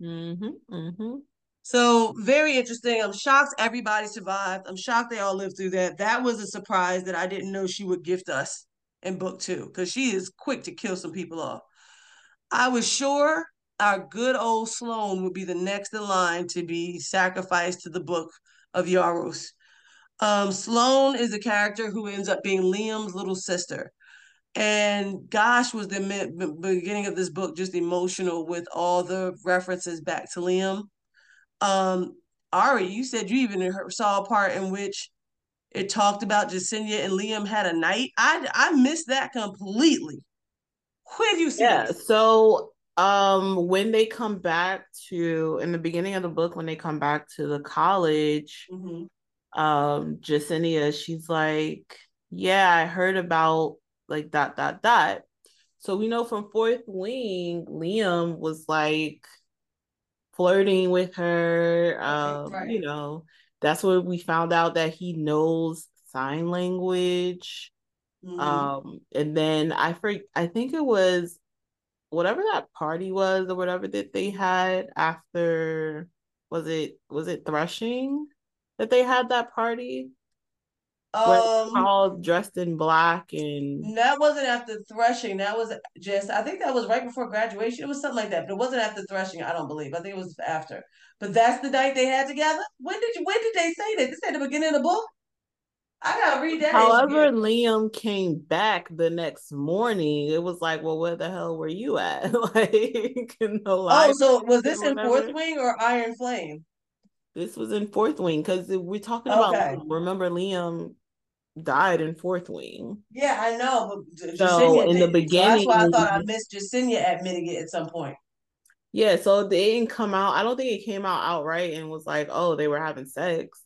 Mm-hmm. Mm-hmm. So very interesting. I'm shocked everybody survived. I'm shocked they all lived through that. That was a surprise that I didn't know she would gift us in book two, because she is quick to kill some people off. I was sure our good old Sloane would be the next in line to be sacrificed to the book of Yarros. Um, Sloane is a character who ends up being Liam's little sister. And gosh, was the beginning of this book just emotional with all the references back to Liam. Um, Ari, you said you even saw a part in which it talked about Jesinia and Liam had a night. I I missed that completely. Where do you see? Yeah, this? so um when they come back to in the beginning of the book when they come back to the college mm-hmm um Jesinia, she's like, Yeah, I heard about like that, that, that. So we know from Fourth Wing, Liam was like flirting with her. Um, right. you know, that's where we found out that he knows sign language. Mm-hmm. Um, and then I for I think it was whatever that party was or whatever that they had after was it was it threshing? that they had that party? Um, all dressed in black and that wasn't after threshing. That was just I think that was right before graduation. It was something like that, but it wasn't after threshing. I don't believe. I think it was after. But that's the night they had together. When did you? When did they say that? This at the beginning of the book. I gotta read that. However, Liam came back the next morning. It was like, well, where the hell were you at? like in the Oh, so was this in Fourth Wing or Iron Flame? This was in fourth wing because we're talking okay. about. Remember, Liam died in fourth wing. Yeah, I know. But so in the beginning, so that's why I thought I missed Jesinia admitting it at some point. Yeah, so they didn't come out. I don't think it came out outright and was like, "Oh, they were having sex."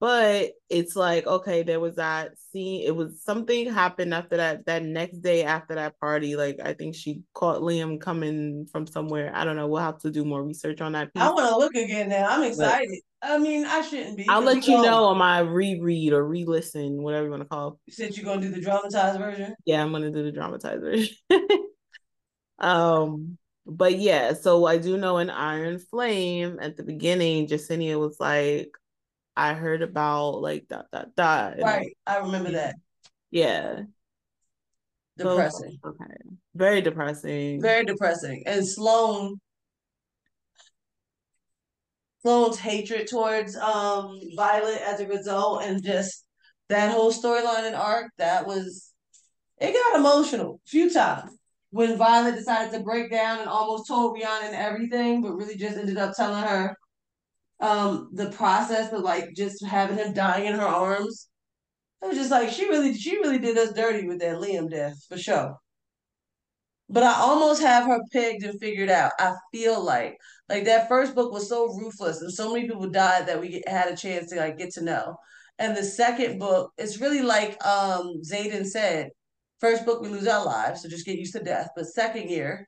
But it's like, okay, there was that scene. It was something happened after that. That next day after that party, like I think she caught Liam coming from somewhere. I don't know. We'll have to do more research on that. Piece. I want to look again now. I'm excited. But, I mean, I shouldn't be. I'll let you know on my reread or re-listen, whatever you want to call. it. You said you're gonna do the dramatized version. Yeah, I'm gonna do the dramatized version. um, but yeah, so I do know in Iron Flame at the beginning, Jesinia was like, I heard about like that that that. Right, I remember that. Yeah. Depressing. So, okay. Very depressing. Very depressing. And Sloane Sloane's hatred towards um Violet as a result and just that whole storyline and arc, that was it got emotional a few times when Violet decided to break down and almost told Rhiannon everything, but really just ended up telling her um the process of like just having him dying in her arms. It was just like she really she really did us dirty with that Liam death for sure. But I almost have her pegged and figured out. I feel like like that first book was so ruthless and so many people died that we had a chance to like get to know. And the second book, it's really like um Xaden said, First book, we lose our lives, so just get used to death. But second year,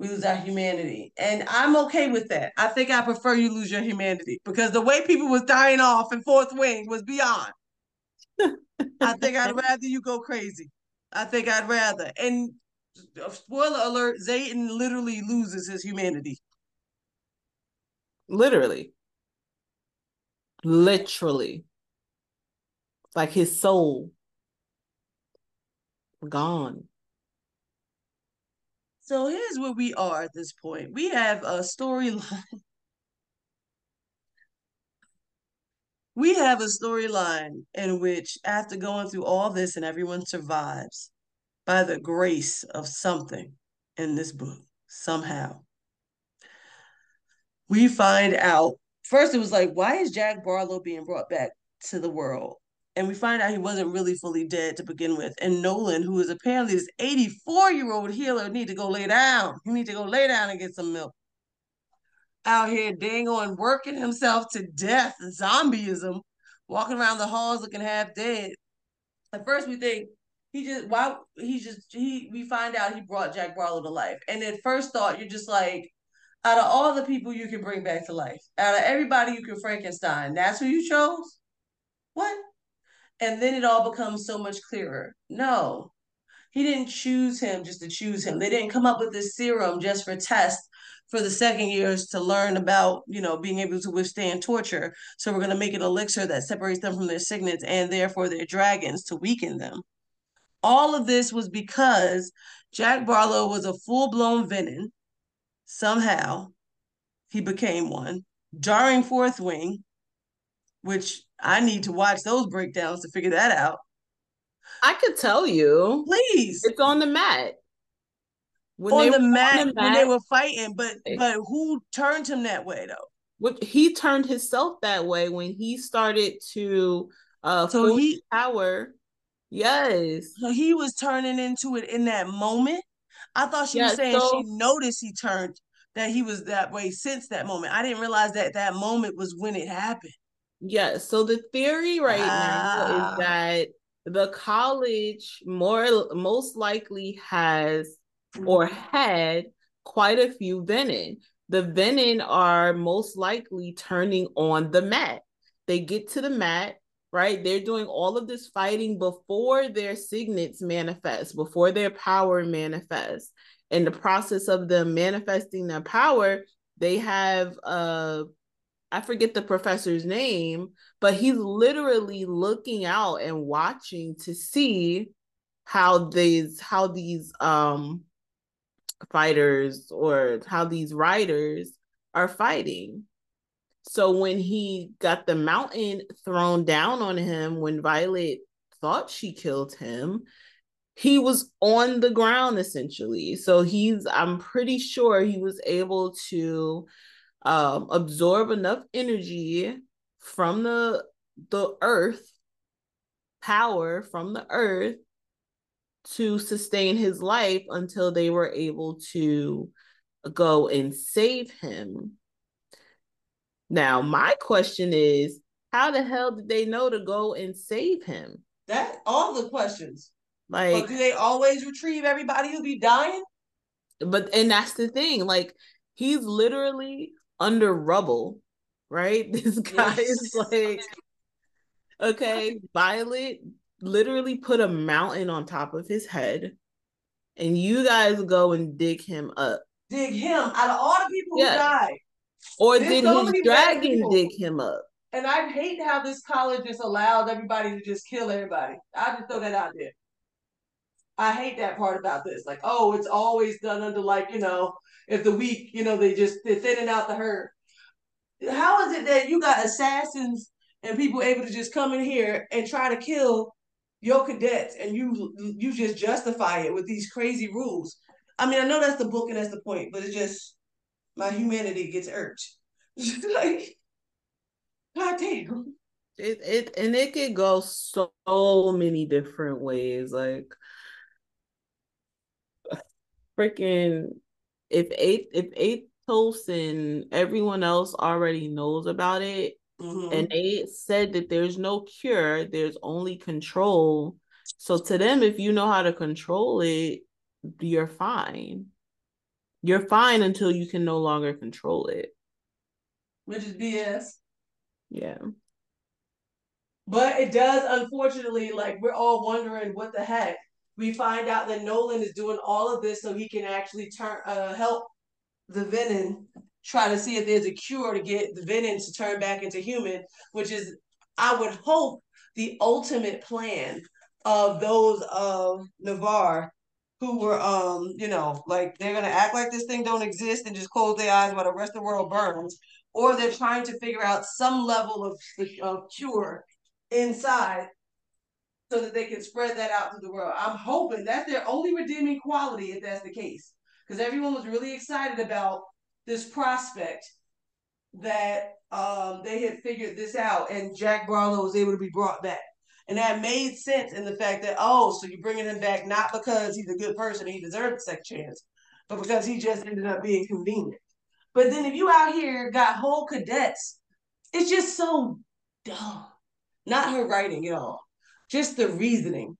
we lose our humanity. And I'm okay with that. I think I prefer you lose your humanity because the way people was dying off in Fourth Wing was beyond. I think I'd rather you go crazy. I think I'd rather. And spoiler alert, Xaden literally loses his humanity. Literally. Literally. Like his soul gone. So here's where we are at this point. We have a storyline. we have a storyline in which, after going through all this and everyone survives by the grace of something in this book, somehow, we find out. First, it was like, why is Jack Barlowe being brought back to the world? And we find out he wasn't really fully dead to begin with. And Nolon, who is apparently this 84 year old healer, need to go lay down. He need to go lay down and get some milk. Out here, dang working himself to death, zombieism, walking around the halls looking half dead. At first, we think he just why he just he we find out he brought Jack Barlowe to life. And at first thought, you're just like, out of all the people you can bring back to life, out of everybody you can Frankenstein, that's who you chose. What? And then it all becomes so much clearer. No, he didn't choose him just to choose him. They didn't come up with this serum just for test for the second years to learn about, you know, being able to withstand torture. So we're going to make an elixir that separates them from their signets and therefore their dragons to weaken them. All of this was because Jack Barlowe was a full-blown venin. Somehow he became one. During Fourth Wing, which I need to watch those breakdowns to figure that out. I could tell you. Please. It's on the mat. When on, the mat, on the mat when they were fighting, but but who turned him that way though? What he turned himself that way when he started to uh so he power. Yes. So he was turning into it in that moment. I thought she was saying so, she noticed he turned that he was that way since that moment. I didn't realize that that moment was when it happened. Yeah. So the theory right now is that the college more most likely has or mm-hmm. had quite a few venin. The venin are most likely turning on the mat. They get to the mat, right? They're doing all of this fighting before their signets manifest, before their power manifests. In the process of them manifesting their power, they have uh I forget the professor's name, but he's literally looking out and watching to see how these how these um fighters or how these riders are fighting. So when he got the mountain thrown down on him when Violet thought she killed him, he was on the ground essentially. So he's I'm pretty sure he was able to um, absorb enough energy from the the earth power from the earth to sustain his life until they were able to go and save him. Now, my question is, how the hell did they know to go and save him? That all the questions. Like, but do they always retrieve everybody who be dying? But and that's the thing. Like, he's literally under rubble, right? This guy yes. is like, okay, Violet literally put a mountain on top of his head, and you guys go and dig him up. Dig him out of all the people yeah. who died. Or There's did so his dragon dig him up? And I hate how this college just allowed everybody to just kill everybody. I just throw that out there. I hate that part about this. Like, oh, it's always done under like, you know, if the weak, you know, they just they're thinning out the herd. How is it that you got assassins and people able to just come in here and try to kill your cadets and you you just justify it with these crazy rules? I mean, I know that's the book and that's the point, but it's just my humanity gets irked. like, God damn. It it and it could go so many different ways. Like freaking if eight if eight and everyone else already knows about it, mm-hmm. and they said that there's no cure, there's only control. So to them, if you know how to control it, you're fine. You're fine until you can no longer control it. Which is BS. Yeah. But it does, unfortunately, like we're all wondering what the heck. We find out that Nolon is doing all of this so he can actually turn uh help the Venin try to see if there's a cure to get the Venin to turn back into human, which is I would hope the ultimate plan of those of Navarre who were um, you know, like they're gonna act like this thing don't exist and just close their eyes while the rest of the world burns, or they're trying to figure out some level of, of cure inside so that they can spread that out to the world. I'm hoping that's their only redeeming quality if that's the case. Because everyone was really excited about this prospect that um, they had figured this out and Jack Barlowe was able to be brought back. And that made sense in the fact that, oh, so you're bringing him back not because he's a good person, he deserved a second chance, but because he just ended up being convenient. But then if you out here got whole cadets, it's just so dumb. Not her writing at all, just the reasoning.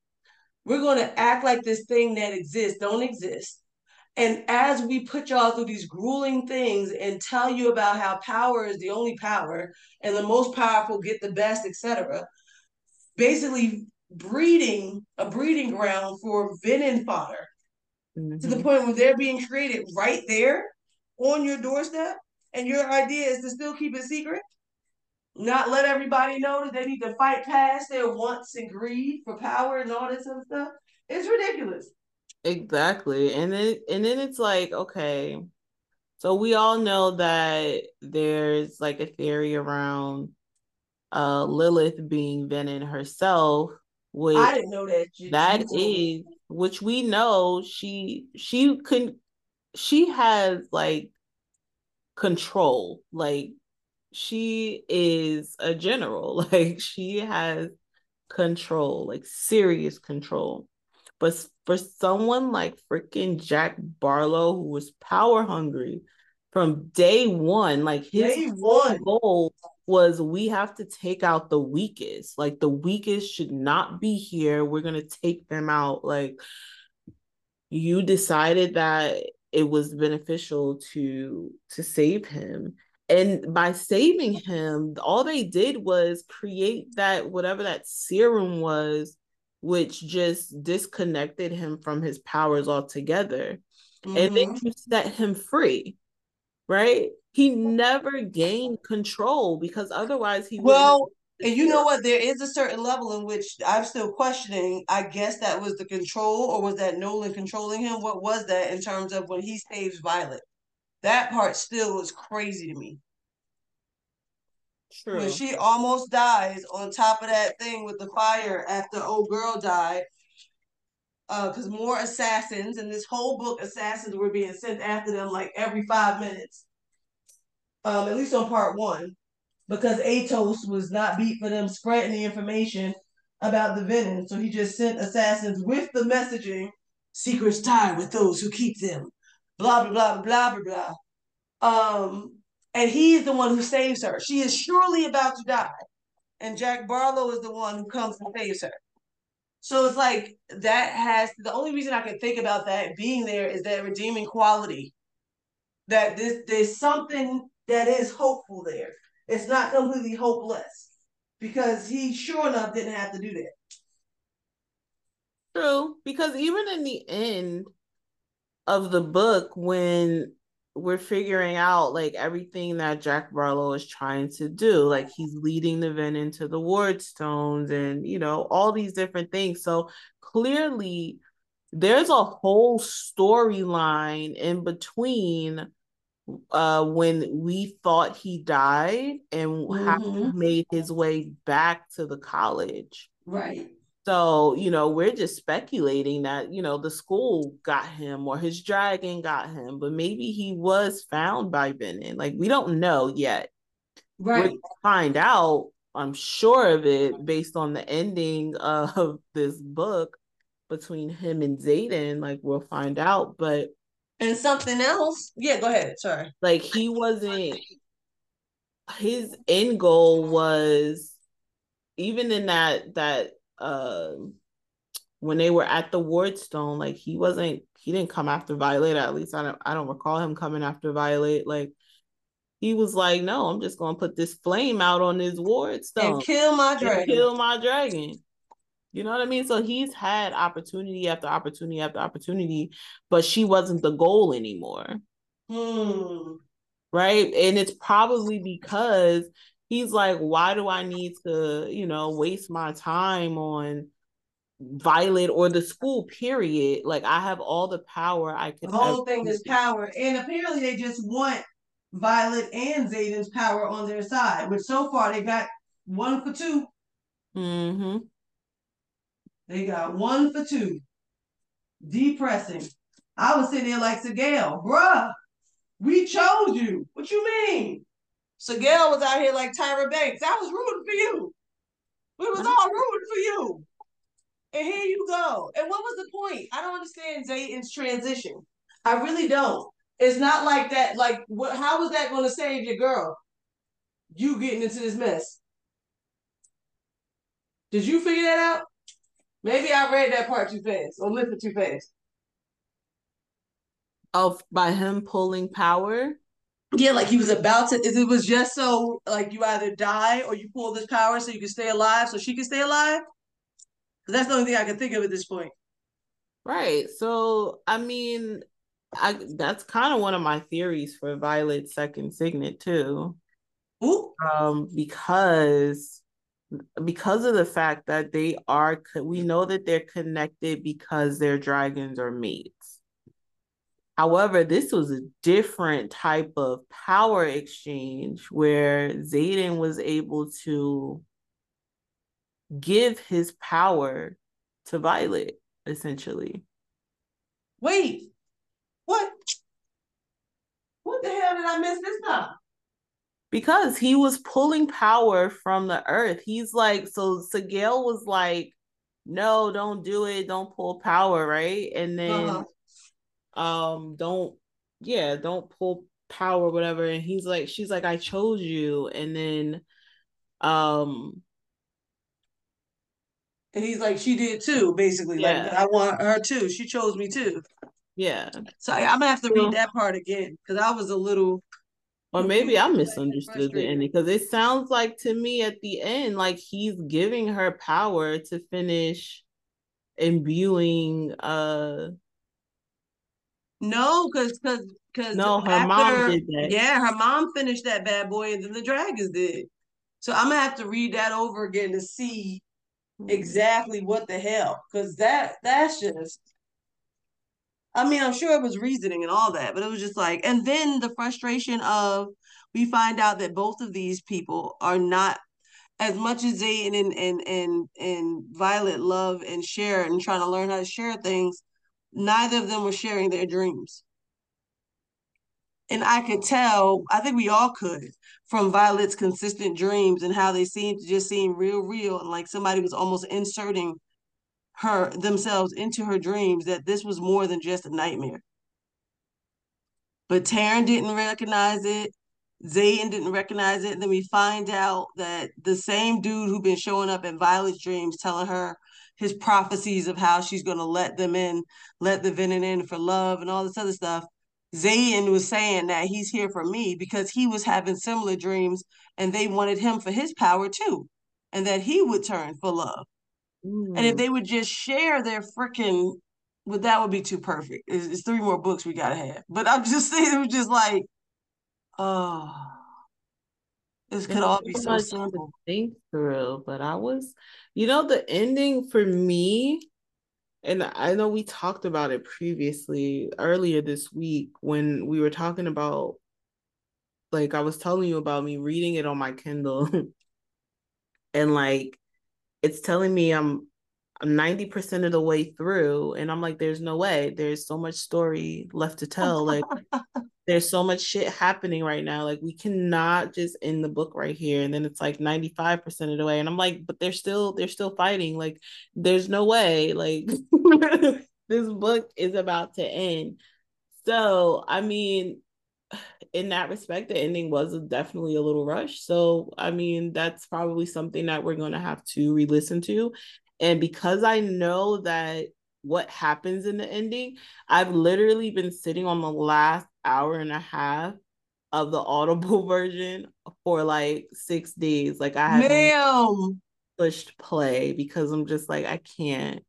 We're going to act like this thing that exists don't exist. And as we put y'all through these grueling things and tell you about how power is the only power and the most powerful get the best, etc., basically breeding a breeding ground for venin fodder mm-hmm. to the mm-hmm. point where they're being created right there on your doorstep. And your idea is to still keep it secret, not let everybody know that they need to fight past their wants and greed for power and all this other stuff. It's ridiculous. Exactly. And then and then it's like, okay, so we all know that there's like a theory around uh Lilith being Venin herself, which I didn't know that. You, that you is which we know she she can she has like control. Like she is a general. Like she has control, like serious control. But for someone like freaking Jack Barlowe, who was power hungry from day one, like his day one. goal was we have to take out the weakest. Like the weakest should not be here. We're gonna take them out. Like you decided that it was beneficial to to save him and by saving him all they did was create that whatever that serum was which just disconnected him from his powers altogether. Mm-hmm. and then you set him free right? He never gained control because otherwise he well and you know what? There is a certain level in which i'm still questioning i guess that was the control or was that Nolon controlling him? What was that in terms of when he saves violet that part still is crazy to me True. When she almost dies on top of that thing with the fire after old girl died, because uh, more assassins and this whole book, assassins were being sent after them like every five minutes. Um, at least on part one, because Aetos was not beat for them spreading the information about the venin, so he just sent assassins with the messaging: "Secrets die with those who keep them." Blah blah blah blah blah blah. Um, and he's the one who saves her. She is surely about to die, and Jack Barlowe is the one who comes and saves her. So it's like that has the only reason I can think about that being there is that redeeming quality. That this there's something that is hopeful there. It's not completely hopeless because he sure enough didn't have to do that. True, because even in the end of the book, when we're figuring out like everything that Jack Barlowe is trying to do. Like he's leading the Ven into the Wardstones and you know all these different things. So clearly there's a whole storyline in between uh when we thought he died and mm-hmm. how he made his way back to the college. Right. So, you know, we're just speculating that, you know, the school got him or his dragon got him, but maybe he was found by Venin. Like, we don't know yet. Right. We'll find out, I'm sure of it, based on the ending of this book between him and Xaden. Like, we'll find out. But. And something else. Yeah, go ahead. Sorry. Like, he wasn't. His end goal was even in that that um when they were at the Wardstone, like he wasn't he didn't come after Violet. At least I don't I don't recall him coming after Violet. Like he was like, no, I'm just gonna put this flame out on this Wardstone and kill my dragon. Kill my dragon. You know what I mean? So he's had opportunity after opportunity after opportunity, but she wasn't the goal anymore. Hmm. Right. And it's probably because he's like, why do I need to, you know, waste my time on Violet or the school, period? Like, I have all the power I can. The whole thing is power. And apparently, they just want Violet and Xaden's power on their side, which so far they got one for 2 Mm-hmm. They got one for two. Depressing. I was sitting there like Sgaeyl, bruh, we chose you. What you mean? Sgaeyl was out here like Tyra Banks. I was rooting for you. We was all rooting for you. And here you go. And what was the point? I don't understand Xaden's transition. I really don't. It's not like that. Like, what? How was that going to save your girl? You getting into this mess? Did you figure that out? Maybe I read that part too fast or listened too fast. Of by him pulling power. Yeah, like he was about to. It was just so like you either die or you pull this power so you can stay alive, so she can stay alive. Because that's the only thing I can think of at this point. Right. So I mean, I that's kind of one of my theories for Violet's second signet too. Ooh. Um, because because of the fact that they are we know that they're connected because their dragons are mates however this was a different type of power exchange where Xaden was able to give his power to Violet essentially wait what what the hell did I miss this time because he was pulling power from the earth. He's like, so Sgaeyl was like, no, don't do it, don't pull power, right? And then uh-huh. Um don't yeah, don't pull power, whatever. And he's like, she's like, I chose you. And then um and he's like, she did too, basically. Yeah. Like I want her too. She chose me too. Yeah. So I'm gonna have to read that part again because I was a little or maybe I misunderstood the ending because it sounds like to me at the end, like he's giving her power to finish imbuing uh no, because because because no, her after, mom did that. Yeah, her mom finished that bad boy, and then the dragons did. So I'm gonna have to read that over again to see mm-hmm. exactly what the hell, because that that's just I mean, I'm sure it was reasoning and all that, but it was just like, and then the frustration of we find out that both of these people are not as much as Xaden and and and and Violet love and share and trying to learn how to share things, neither of them were sharing their dreams. And I could tell, I think we all could, from Violet's consistent dreams and how they seemed to just seem real, real, and like somebody was almost inserting her themselves into her dreams that this was more than just a nightmare. But Tairn didn't recognize it. Xaden didn't recognize it. And then we find out that the same dude who been showing up in Violet's dreams telling her his prophecies of how she's going to let them in, let the venin in for love and all this other stuff. Xaden was saying that he's here for me because he was having similar dreams and they wanted him for his power too, and that he would turn for love. Mm. And if mm. they would just share their freaking, but that would be too perfect. It's, it's, three more books we gotta have. But I'm just saying, it was just like, oh, this could all be so simple. think through, but I was, you know, the ending for me, and I know we talked about it previously earlier this week when we were talking about, like, I was telling you about me reading it on my Kindle. and like it's telling me I'm I'm 90% of the way through and I'm like there's no way. There's so much story left to tell. Like there's so much shit happening right now. Like we cannot just end the book right here. And then it's like 95% of the way and I'm like but they're still they're still fighting. Like there's no way. Like this book is about to end. So I mean in that respect, the ending was definitely a little rushed. So, I mean, that's probably something that we're going to have to re listen to. And because I know that what happens in the ending, I've literally been sitting on the last hour and a half of the audible version for like six days. Like I have pushed play because I'm just like, I can't.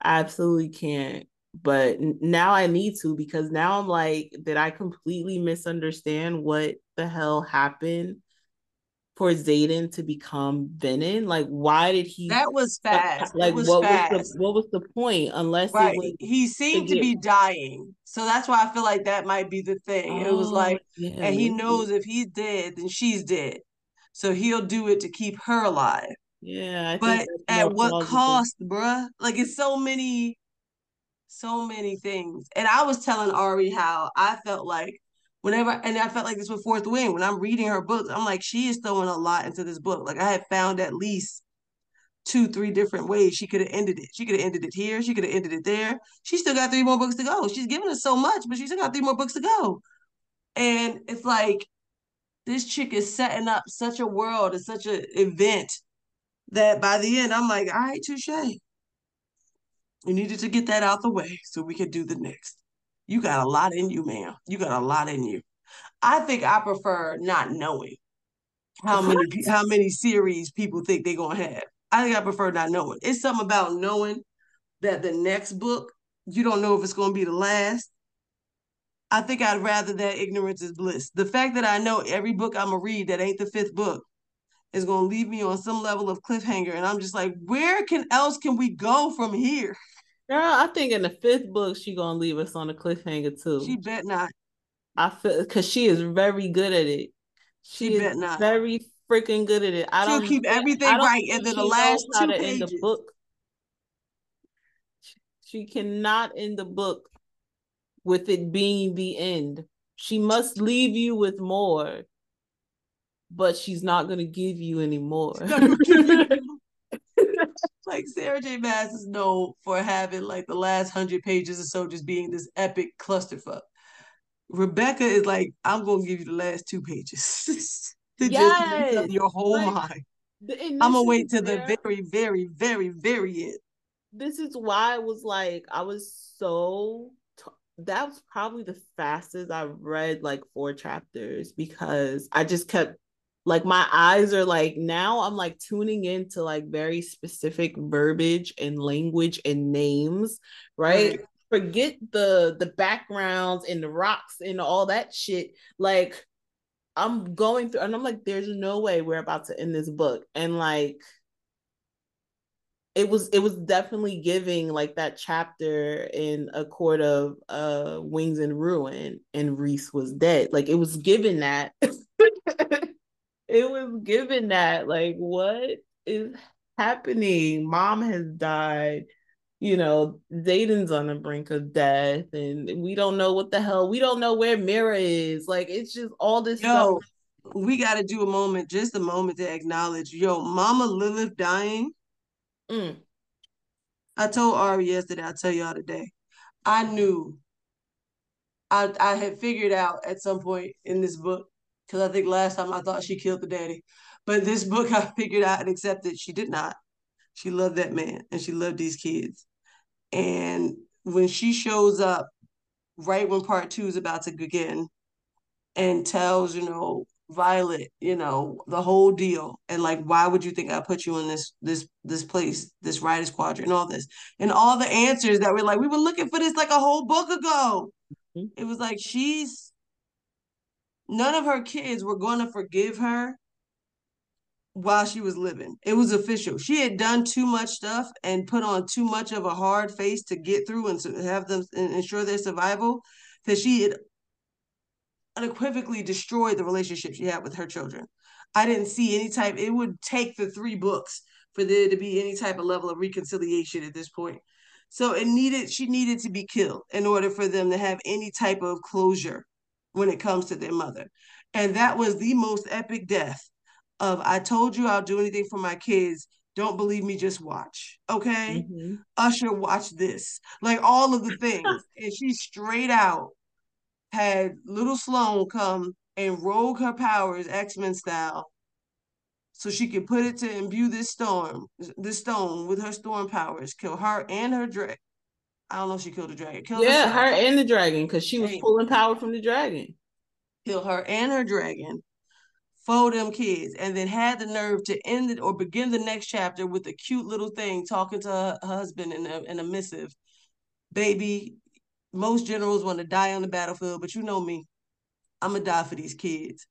I absolutely can't. But now I need to because now I'm like, did I completely misunderstand what the hell happened for Xaden to become Venin? Like, why did he? That was fast. Like, was what fast. was the what was the point? Unless right, was he seemed to, get... be dying, so that's why I feel like that might be the thing. Oh, it was oh, like, yeah, and he knows if he's dead, then she's dead, so he'll do it to keep her alive. Yeah, but at what plausible. cost, bruh? Like, it's so many, so many things. And I was telling Ari how I felt like whenever and I felt like this with Fourth Wing when I'm reading her books, I'm like she is throwing a lot into this book. Like I had found at least two, three different ways she could have ended it. She could have ended it here. She could have ended it there. She still got three more books to go. She's given us so much, but she still got three more books to go. And it's like this chick is setting up such a world and such an event that by the end I'm like, all right, touche. We needed to get that out the way so we could do the next. You got a lot in you, ma'am. You got a lot in you. I think I prefer not knowing how many how many series people think they're gonna have. I think I prefer not knowing. It's something about knowing that the next book you don't know if it's gonna be the last. I think I'd rather that ignorance is bliss. The fact that I know every book I'm gonna read that ain't the fifth book is gonna leave me on some level of cliffhanger, and I'm just like, where can else can we go from here? Girl, I think in the fifth book she gonna leave us on a cliffhanger too. She bet not. I feel because she is very good at it. She, she bet not. Very freaking good at it. I She'll don't keep everything right, and then the last two pages. the book. She cannot end the book with it being the end. She must leave you with more, but she's not going to give you any more. Like Sarah J. Maas is known for having like the last hundred pages or so just being this epic clusterfuck. Rebecca is like, I'm gonna give you the last two pages to yes. just your whole like, mind. I'm gonna wait till the very, very, very, very end. This is why I was like, I was so. T- that was probably the fastest I've read like four chapters because I just kept like my eyes are like now I'm like tuning into like very specific verbiage and language and names, right? right. Forget the the backgrounds and the rocks and all that shit. Like I'm going through and I'm like, there's no way we're about to end this book. And like it was it was definitely giving like that chapter in a court of uh wings and ruin and Rhys was dead. Like it was given that it was given that like what is happening? Mom has died. You know Xaden's on the brink of death and we don't know what the hell we don't know where mira is. Like it's just all this yo, stuff. we got to do a moment just a moment to acknowledge yo mama lilith dying? Mm. i told ari yesterday i'll tell y'all today. I knew I, I had figured out at some point in this book because I think last time I thought she killed the daddy. But this book I figured out and accepted she did not. She loved that man and she loved these kids. And when she shows up right when part two is about to begin and tells, you know, Violet, you know, the whole deal. And like, why would you think I put you in this this this place, this Rider's Quadrant, and all this? And all the answers that were like, we were looking for this like a whole book ago. Mm-hmm. It was like she's none of her kids were going to forgive her while she was living. It was official. She had done too much stuff and put on too much of a hard face to get through and to have them ensure their survival that she had unequivocally destroyed the relationship she had with her children. I didn't see any type, it would take the three books for there to be any type of level of reconciliation at this point. So it needed, she needed to be killed in order for them to have any type of closure when it comes to their mother. And that was the most epic death of I told you I'll do anything for my kids. Don't believe me, just watch. Okay. Mm-hmm. Usher, watch this. Like all of the things. and she straight out had little Sloane come and rogue her powers X-Men style so she could put it to imbue this storm, this stone with her storm powers, kill her and her dragon. I don't know if she killed the dragon. Killed yeah, herself. her and the dragon, because she was pulling power from the dragon. Kill her and her dragon for them kids and then had the nerve to end it or begin the next chapter with a cute little thing talking to her husband in a, in a missive baby most generals want to die on the battlefield but you know me i'm gonna die for these kids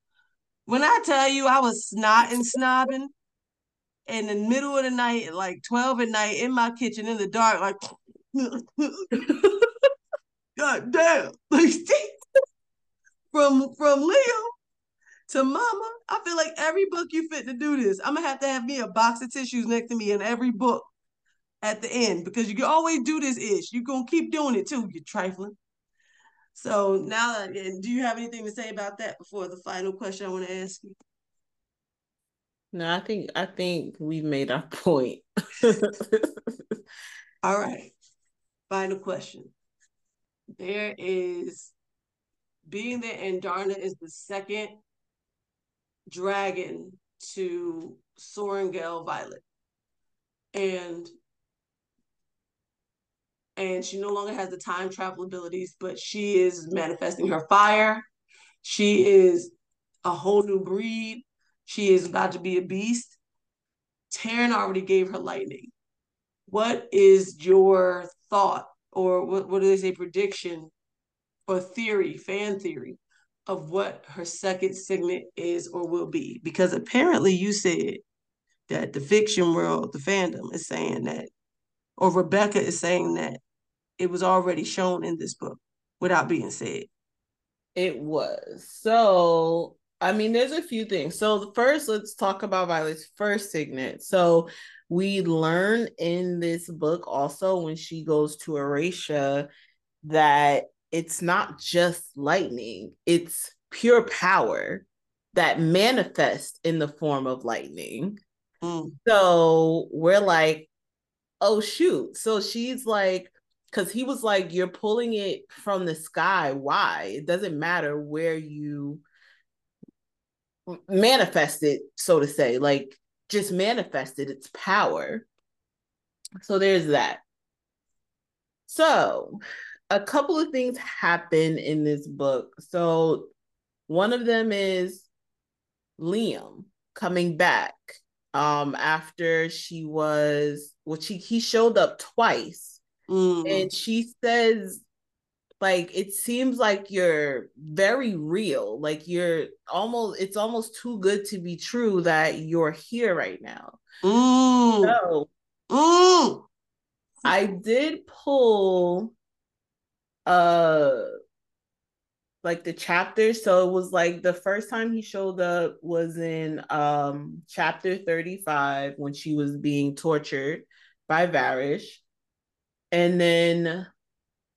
when i tell you i was snotting snobbing in the middle of the night like 12 at night in my kitchen in the dark like god damn from from leo to mama. I feel like every book you fit to do this. I'm gonna have to have me a box of tissues next to me in every book at the end because you can always do this ish. You're gonna keep doing it too, you trifling. So now do you have anything to say about that before the final question I want to ask you? No, I think I think we've made our point. All right. Final question. There is being that Andarna is the second dragon to Sorrengail Violet. And and she no longer has the time travel abilities, but she is manifesting her fire. She is a whole new breed. She is about to be a beast. Tairn already gave her lightning. What is your thought, or what, what do they say, prediction or theory, fan theory of what her second signet is or will be? Because apparently you said that the fiction world the fandom is saying that or rebecca is saying that it was already shown in this book without being said. It was. So i mean there's a few things. So first let's talk about violet's first signet so we learn in this book also when she goes to Eurasia that it's not just lightning, it's pure power that manifests in the form of lightning. Mm. So we're like, oh, shoot. So she's like, because he was like, you're pulling it from the sky. Why? It doesn't matter where you manifest it, so to say, like just manifested its power. So there's that. So a couple of things happen in this book. So one of them is Liam coming back um after she was well she he showed up twice mm. and she says like it seems like you're very real like you're almost it's almost too good to be true that you're here right now. So i did pull uh like the chapters so it was like the first time he showed up was in um chapter 35 when she was being tortured by Varrish and then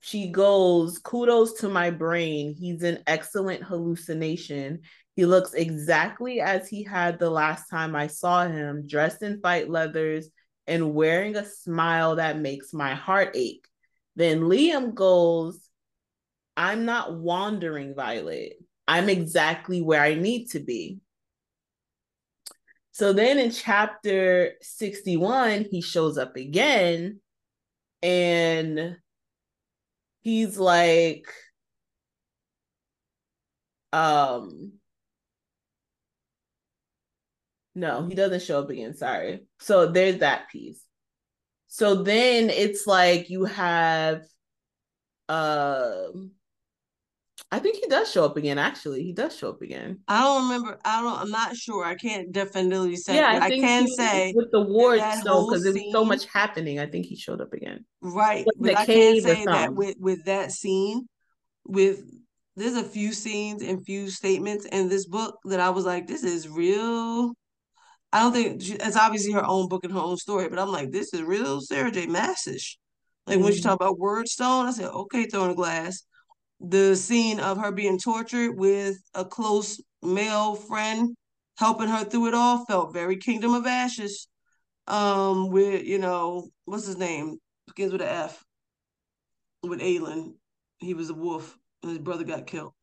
she goes kudos to my brain he's an excellent hallucination he looks exactly as he had the last time I saw him dressed in fight leathers and wearing a smile that makes my heart ache then Liam goes, I'm not wandering, Violet. I'm exactly where I need to be. So then in chapter 61, he shows up again and he's like, um, no, he doesn't show up again. Sorry. So there's that piece. So then it's like you have um I think he does show up again. Actually, he does show up again. I don't remember. I don't. I'm not sure. I can't definitely say. Yeah, I, I can say with the ward though, because there was so much happening. I think he showed up again. Right, but I can't say that with with that scene, with there's a few scenes and few statements in this book that I was like, this is real I don't think she, it's obviously her own book and her own story, but I'm like, this is real Sarah J. Maasish. Like mm-hmm. when she talked about Wyrdstone, I said, okay, Throne of Glass. The scene of her being tortured with a close male friend helping her through it all felt very Kingdom of Ashes. Um, with you know, what's his name? Begins with an F. With Aelin. He was a wolf and his brother got killed.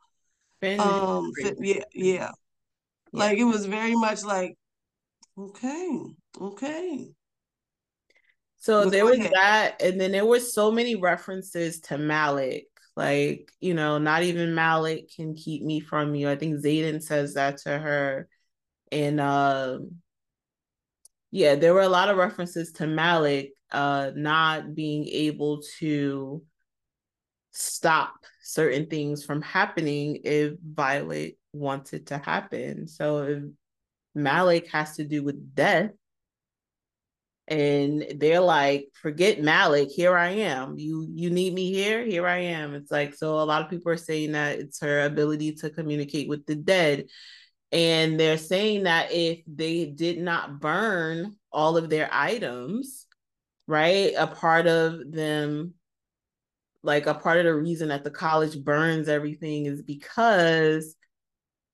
um, yeah, yeah. Like it was very much like Okay. Okay. So there was that, and then there were so many references to Malek. Like, you know, not even Malek can keep me from you. I think Xaden says that to her. And uh, yeah, there were a lot of references to Malek uh not being able to stop certain things from happening if Violet wants it to happen. So if Malek has to do with death, and they're like, forget Malek, here I am. You you need me here, here I am. It's like so a lot of people are saying that it's her ability to communicate with the dead. And they're saying that if they did not burn all of their items, right? A part of them like a part of the reason that the college burns everything is because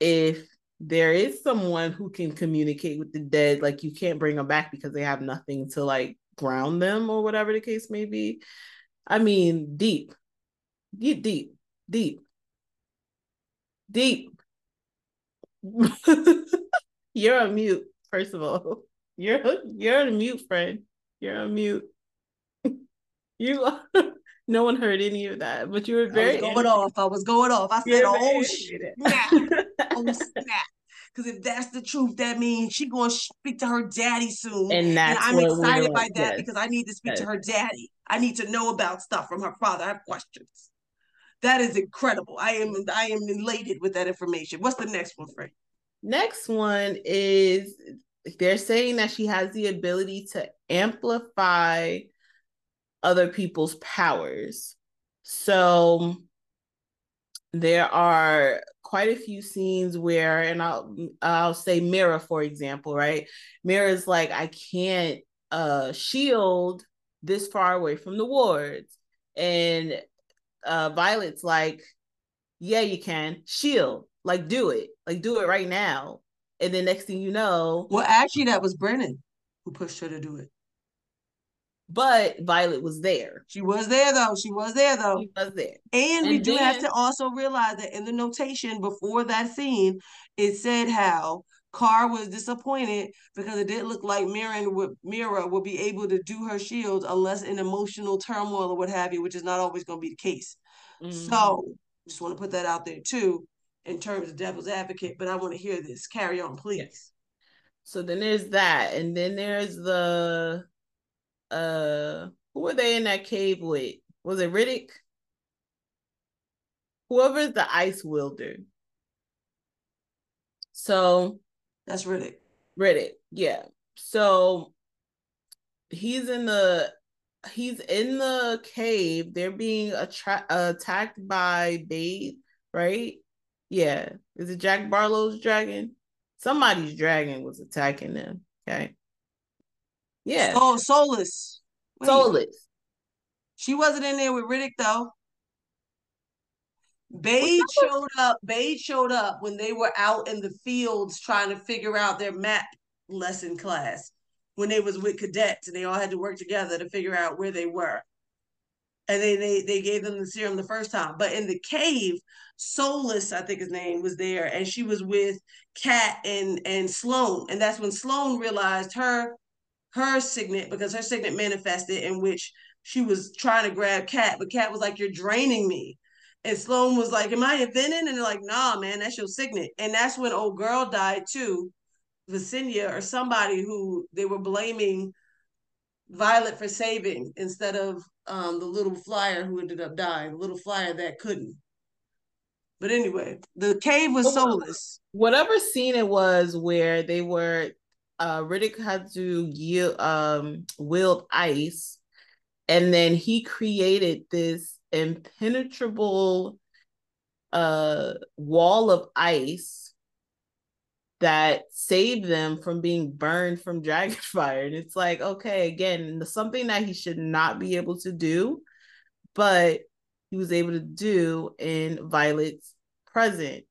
if there is someone who can communicate with the dead, like you can't bring them back because they have nothing to like ground them or whatever the case may be. I mean, deep, get deep, deep, deep. you're on mute, first of all. You're you're on mute, friend. You're on mute. you no one heard any of that, but you were very I was going off. I was going off. I said, "Oh shit, oh snap!" Because if that's the truth, that means she going to speak to her daddy soon, and, and I'm excited by that yes. because I need to speak yes. to her daddy. I need to know about stuff from her father. I have questions. That is incredible. I am I am elated with that information. What's the next one, Frank? Next one is they're saying that she has the ability to amplify other people's powers. So there are quite a few scenes where, and I'll I'll say Mira for example, right? Mira's like, I can't uh shield this far away from the wards, and uh Violet's like, yeah, you can shield, like do it, like do it right now. And then next thing you know, well, actually, that was Brennan who pushed her to do it but Violet was there. She was there though. She was there though. She was there. And, and we do have to also realize that in the notation before that scene, it said how Carr was disappointed because it didn't look like Mira would Mira would be able to do her shield unless in emotional turmoil or what have you, which is not always going to be the case. Mm-hmm. So just want to put that out there too in terms of devil's advocate. But I want to hear this. Carry on, please. Yes. So then there's that, and then there's the uh who were they in that cave with? Was it Ridoc? Whoever's the ice wielder. So that's Ridoc. Ridoc, yeah. So he's in the he's in the cave. They're being attra- attacked by Baide, right? Yeah. Is it Jack Barlowe's dragon? Somebody's dragon was attacking them. Okay. Yeah. Oh, Solas. Wait. Solas. She wasn't in there with Ridoc though. Baide showed up. Baide showed up when they were out in the fields trying to figure out their map lesson class. When they was with cadets and they all had to work together to figure out where they were. And they they they gave them the serum the first time. But in the cave, Solas, I think his name, was there, and she was with Cat and and Sloane. And that's when Sloane realized her her signet because her signet manifested in which she was trying to grab Cat, but Cat was like, You're draining me. And Sloane was like, Am I inventing? And they're like, Nah, man, that's your signet. And that's when old girl died too, Visenya or somebody who they were blaming Violet for saving instead of um, the little flyer who ended up dying, the little flyer that couldn't. But anyway, the cave was Solas. Whatever scene it was where they were uh, Ridoc had to yield, um, wield ice, and then he created this impenetrable uh, wall of ice that saved them from being burned from dragon fire. And it's like, okay, again, something that he should not be able to do, but he was able to do in Violet's present.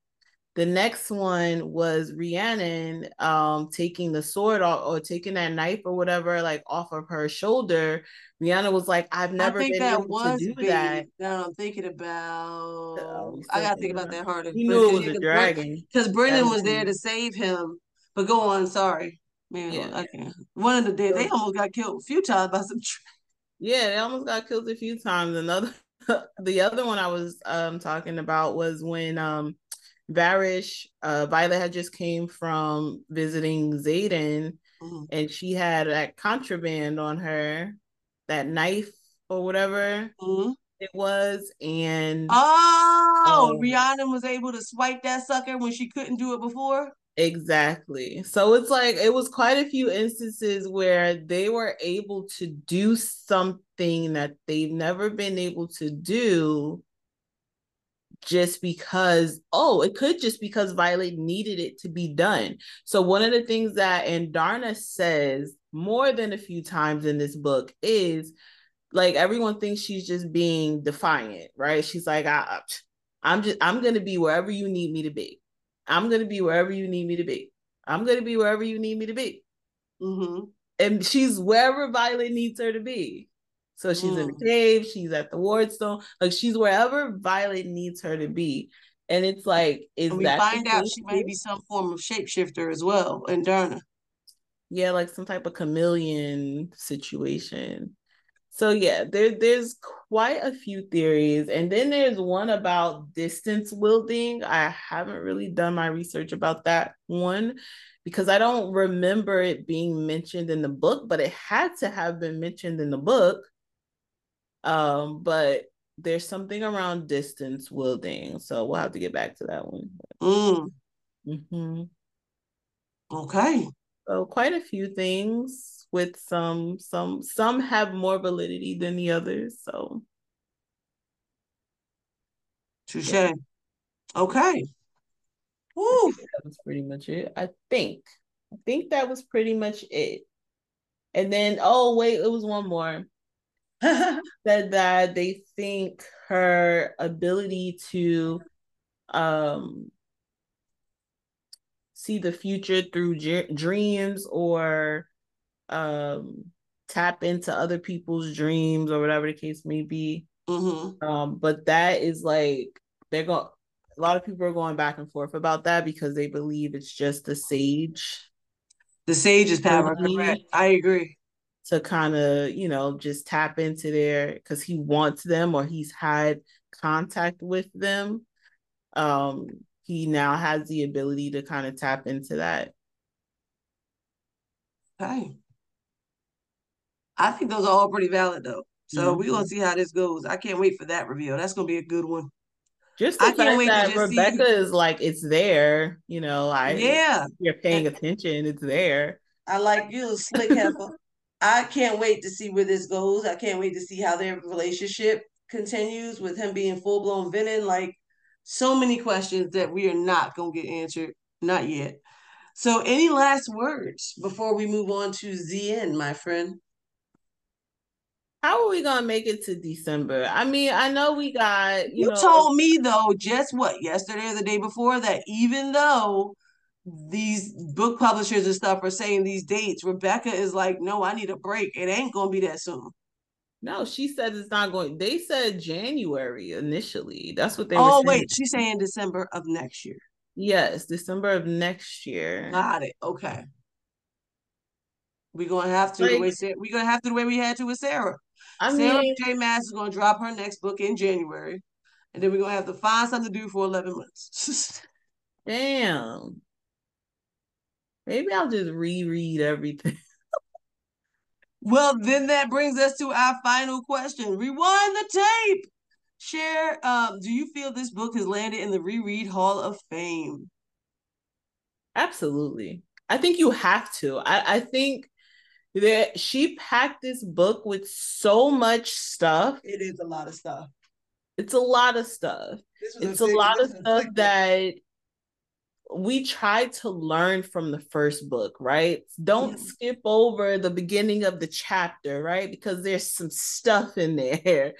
The next one was Rhiannon um, taking the sword off or taking that knife or whatever like off of her shoulder. Rhiannon was like, "I've never been able to do big. that." Now I'm thinking about. I gotta think about that harder. He knew it was a dragon because Brennan was there to save him. But go on, sorry. Man, yeah. Can't. One of the days they almost got killed a few times by some. Yeah, they almost got killed a few times. Another, the other one I was um talking about was when um Varrish, uh, Violet had just came from visiting Xaden, mm-hmm. and she had that contraband on her, that knife or whatever mm-hmm. it was, and oh, um, Rhiannon was able to swipe that sucker when she couldn't do it before. Exactly. So it's like it was quite a few instances where they were able to do something that they've never been able to do just because oh it could just because violet needed it to be done. So one of the things that Andarna says more than a few times in this book is like everyone thinks she's just being defiant right? She's like I, i'm just i'm gonna be wherever you need me to be. I'm gonna be wherever you need me to be. I'm gonna be wherever you need me to be. Mm-hmm. and she's wherever violet needs her to be so she's mm. in the mm. cave, she's at the Wardstone, like she's wherever Violet needs her to be. And it's like, is and we that find out she may be some form of shapeshifter as well Andarna. Yeah, like some type of chameleon situation. So yeah, there there's quite a few theories, and then there's one about distance wielding. I haven't really done my research about that one because I don't remember it being mentioned in the book, but it had to have been mentioned in the book. Um, but there's something around distance wielding, so we'll have to get back to that one. Mm. Mm-hmm. Okay. So quite a few things with some some some have more validity than the others. So touche. Yeah. Okay. Woo. That was pretty much it. I think. I think that was pretty much it. And then oh wait, it was one more. said that they think her ability to um see the future through j- dreams or um tap into other people's dreams or whatever the case may be. Mm-hmm. um but that is like they're going a lot of people are going back and forth about that because they believe it's just the sage. The sage's power correct. I agree to kind of you know just tap into there because he wants them or he's had contact with them um he now has the ability to kind of tap into that okay i think those are all pretty valid though so mm-hmm. we're gonna see how this goes i can't wait for that reveal that's gonna be a good one just the I fact that Rebecca see... is like it's there, you know. I yeah, you're paying attention, it's there. I like you, slick heifer. I can't wait to see where this goes. I can't wait to see how their relationship continues with him being full blown villain. Like so many questions that we are not gonna get answered, not yet. So, any last words before we move on to ZN, my friend? How are we gonna make it to December? I mean, I know we got you, you know, told me though, just what yesterday or the day before that even though these book publishers and stuff are saying these dates. Rebecca is like, no, I need a break. It ain't gonna be that soon. No, she said it's not going. They said January initially. That's what they. Oh wait, she's saying December of next year. Yes, December of next year. Got it. Okay. We're gonna have to like, the way Sarah, we're gonna have to the way we had to with Sarah. I Sarah mean, J. Maas is gonna drop her next book in January, and then we're gonna have to find something to do for eleven months. Damn. Maybe I'll just reread everything. well, then that brings us to our final question. Rewind the tape. Share, um, do you feel this book has landed in the reread Hall of Fame? Absolutely. I think you have to. I, I think that she packed this book with so much stuff. It is a lot of stuff. It's a lot of stuff. It's a, a lot of stuff that we try to learn from the first book, right? Don't yeah. skip over the beginning of the chapter, right? Because there's some stuff in there.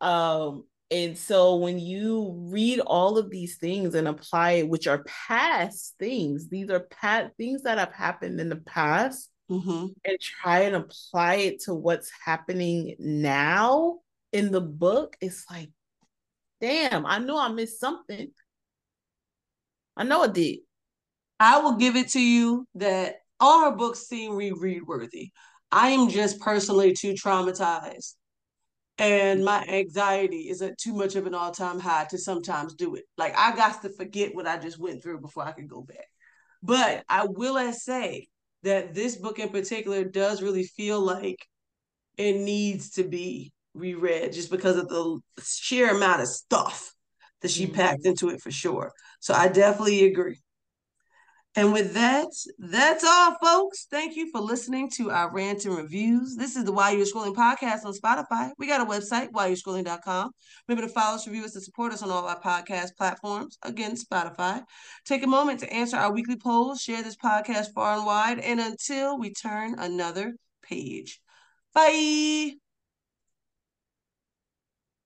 Um, and so when you read all of these things and apply it, which are past things, these are past things that have happened in the past, mm-hmm. and try and apply it to what's happening now in the book, it's like, damn, I know I missed something. I know it did. I will give it to you that all her books seem reread worthy. I am just personally too traumatized. And my anxiety is at too much of an all time high to sometimes do it. Like I got to forget what I just went through before I could go back. But I will say that this book in particular does really feel like it needs to be reread just because of the sheer amount of stuff that she mm-hmm. packed into it for sure. So I definitely agree. And with that, that's all, folks. Thank you for listening to our rant and reviews. This is the While You Were Scrolling podcast on Spotify. We got a website, whileyouwerescrolling.com. Remember to follow us, review us, and support us on all our podcast platforms. Again, Spotify. Take a moment to answer our weekly polls, share this podcast far and wide, and until we turn another page. Bye.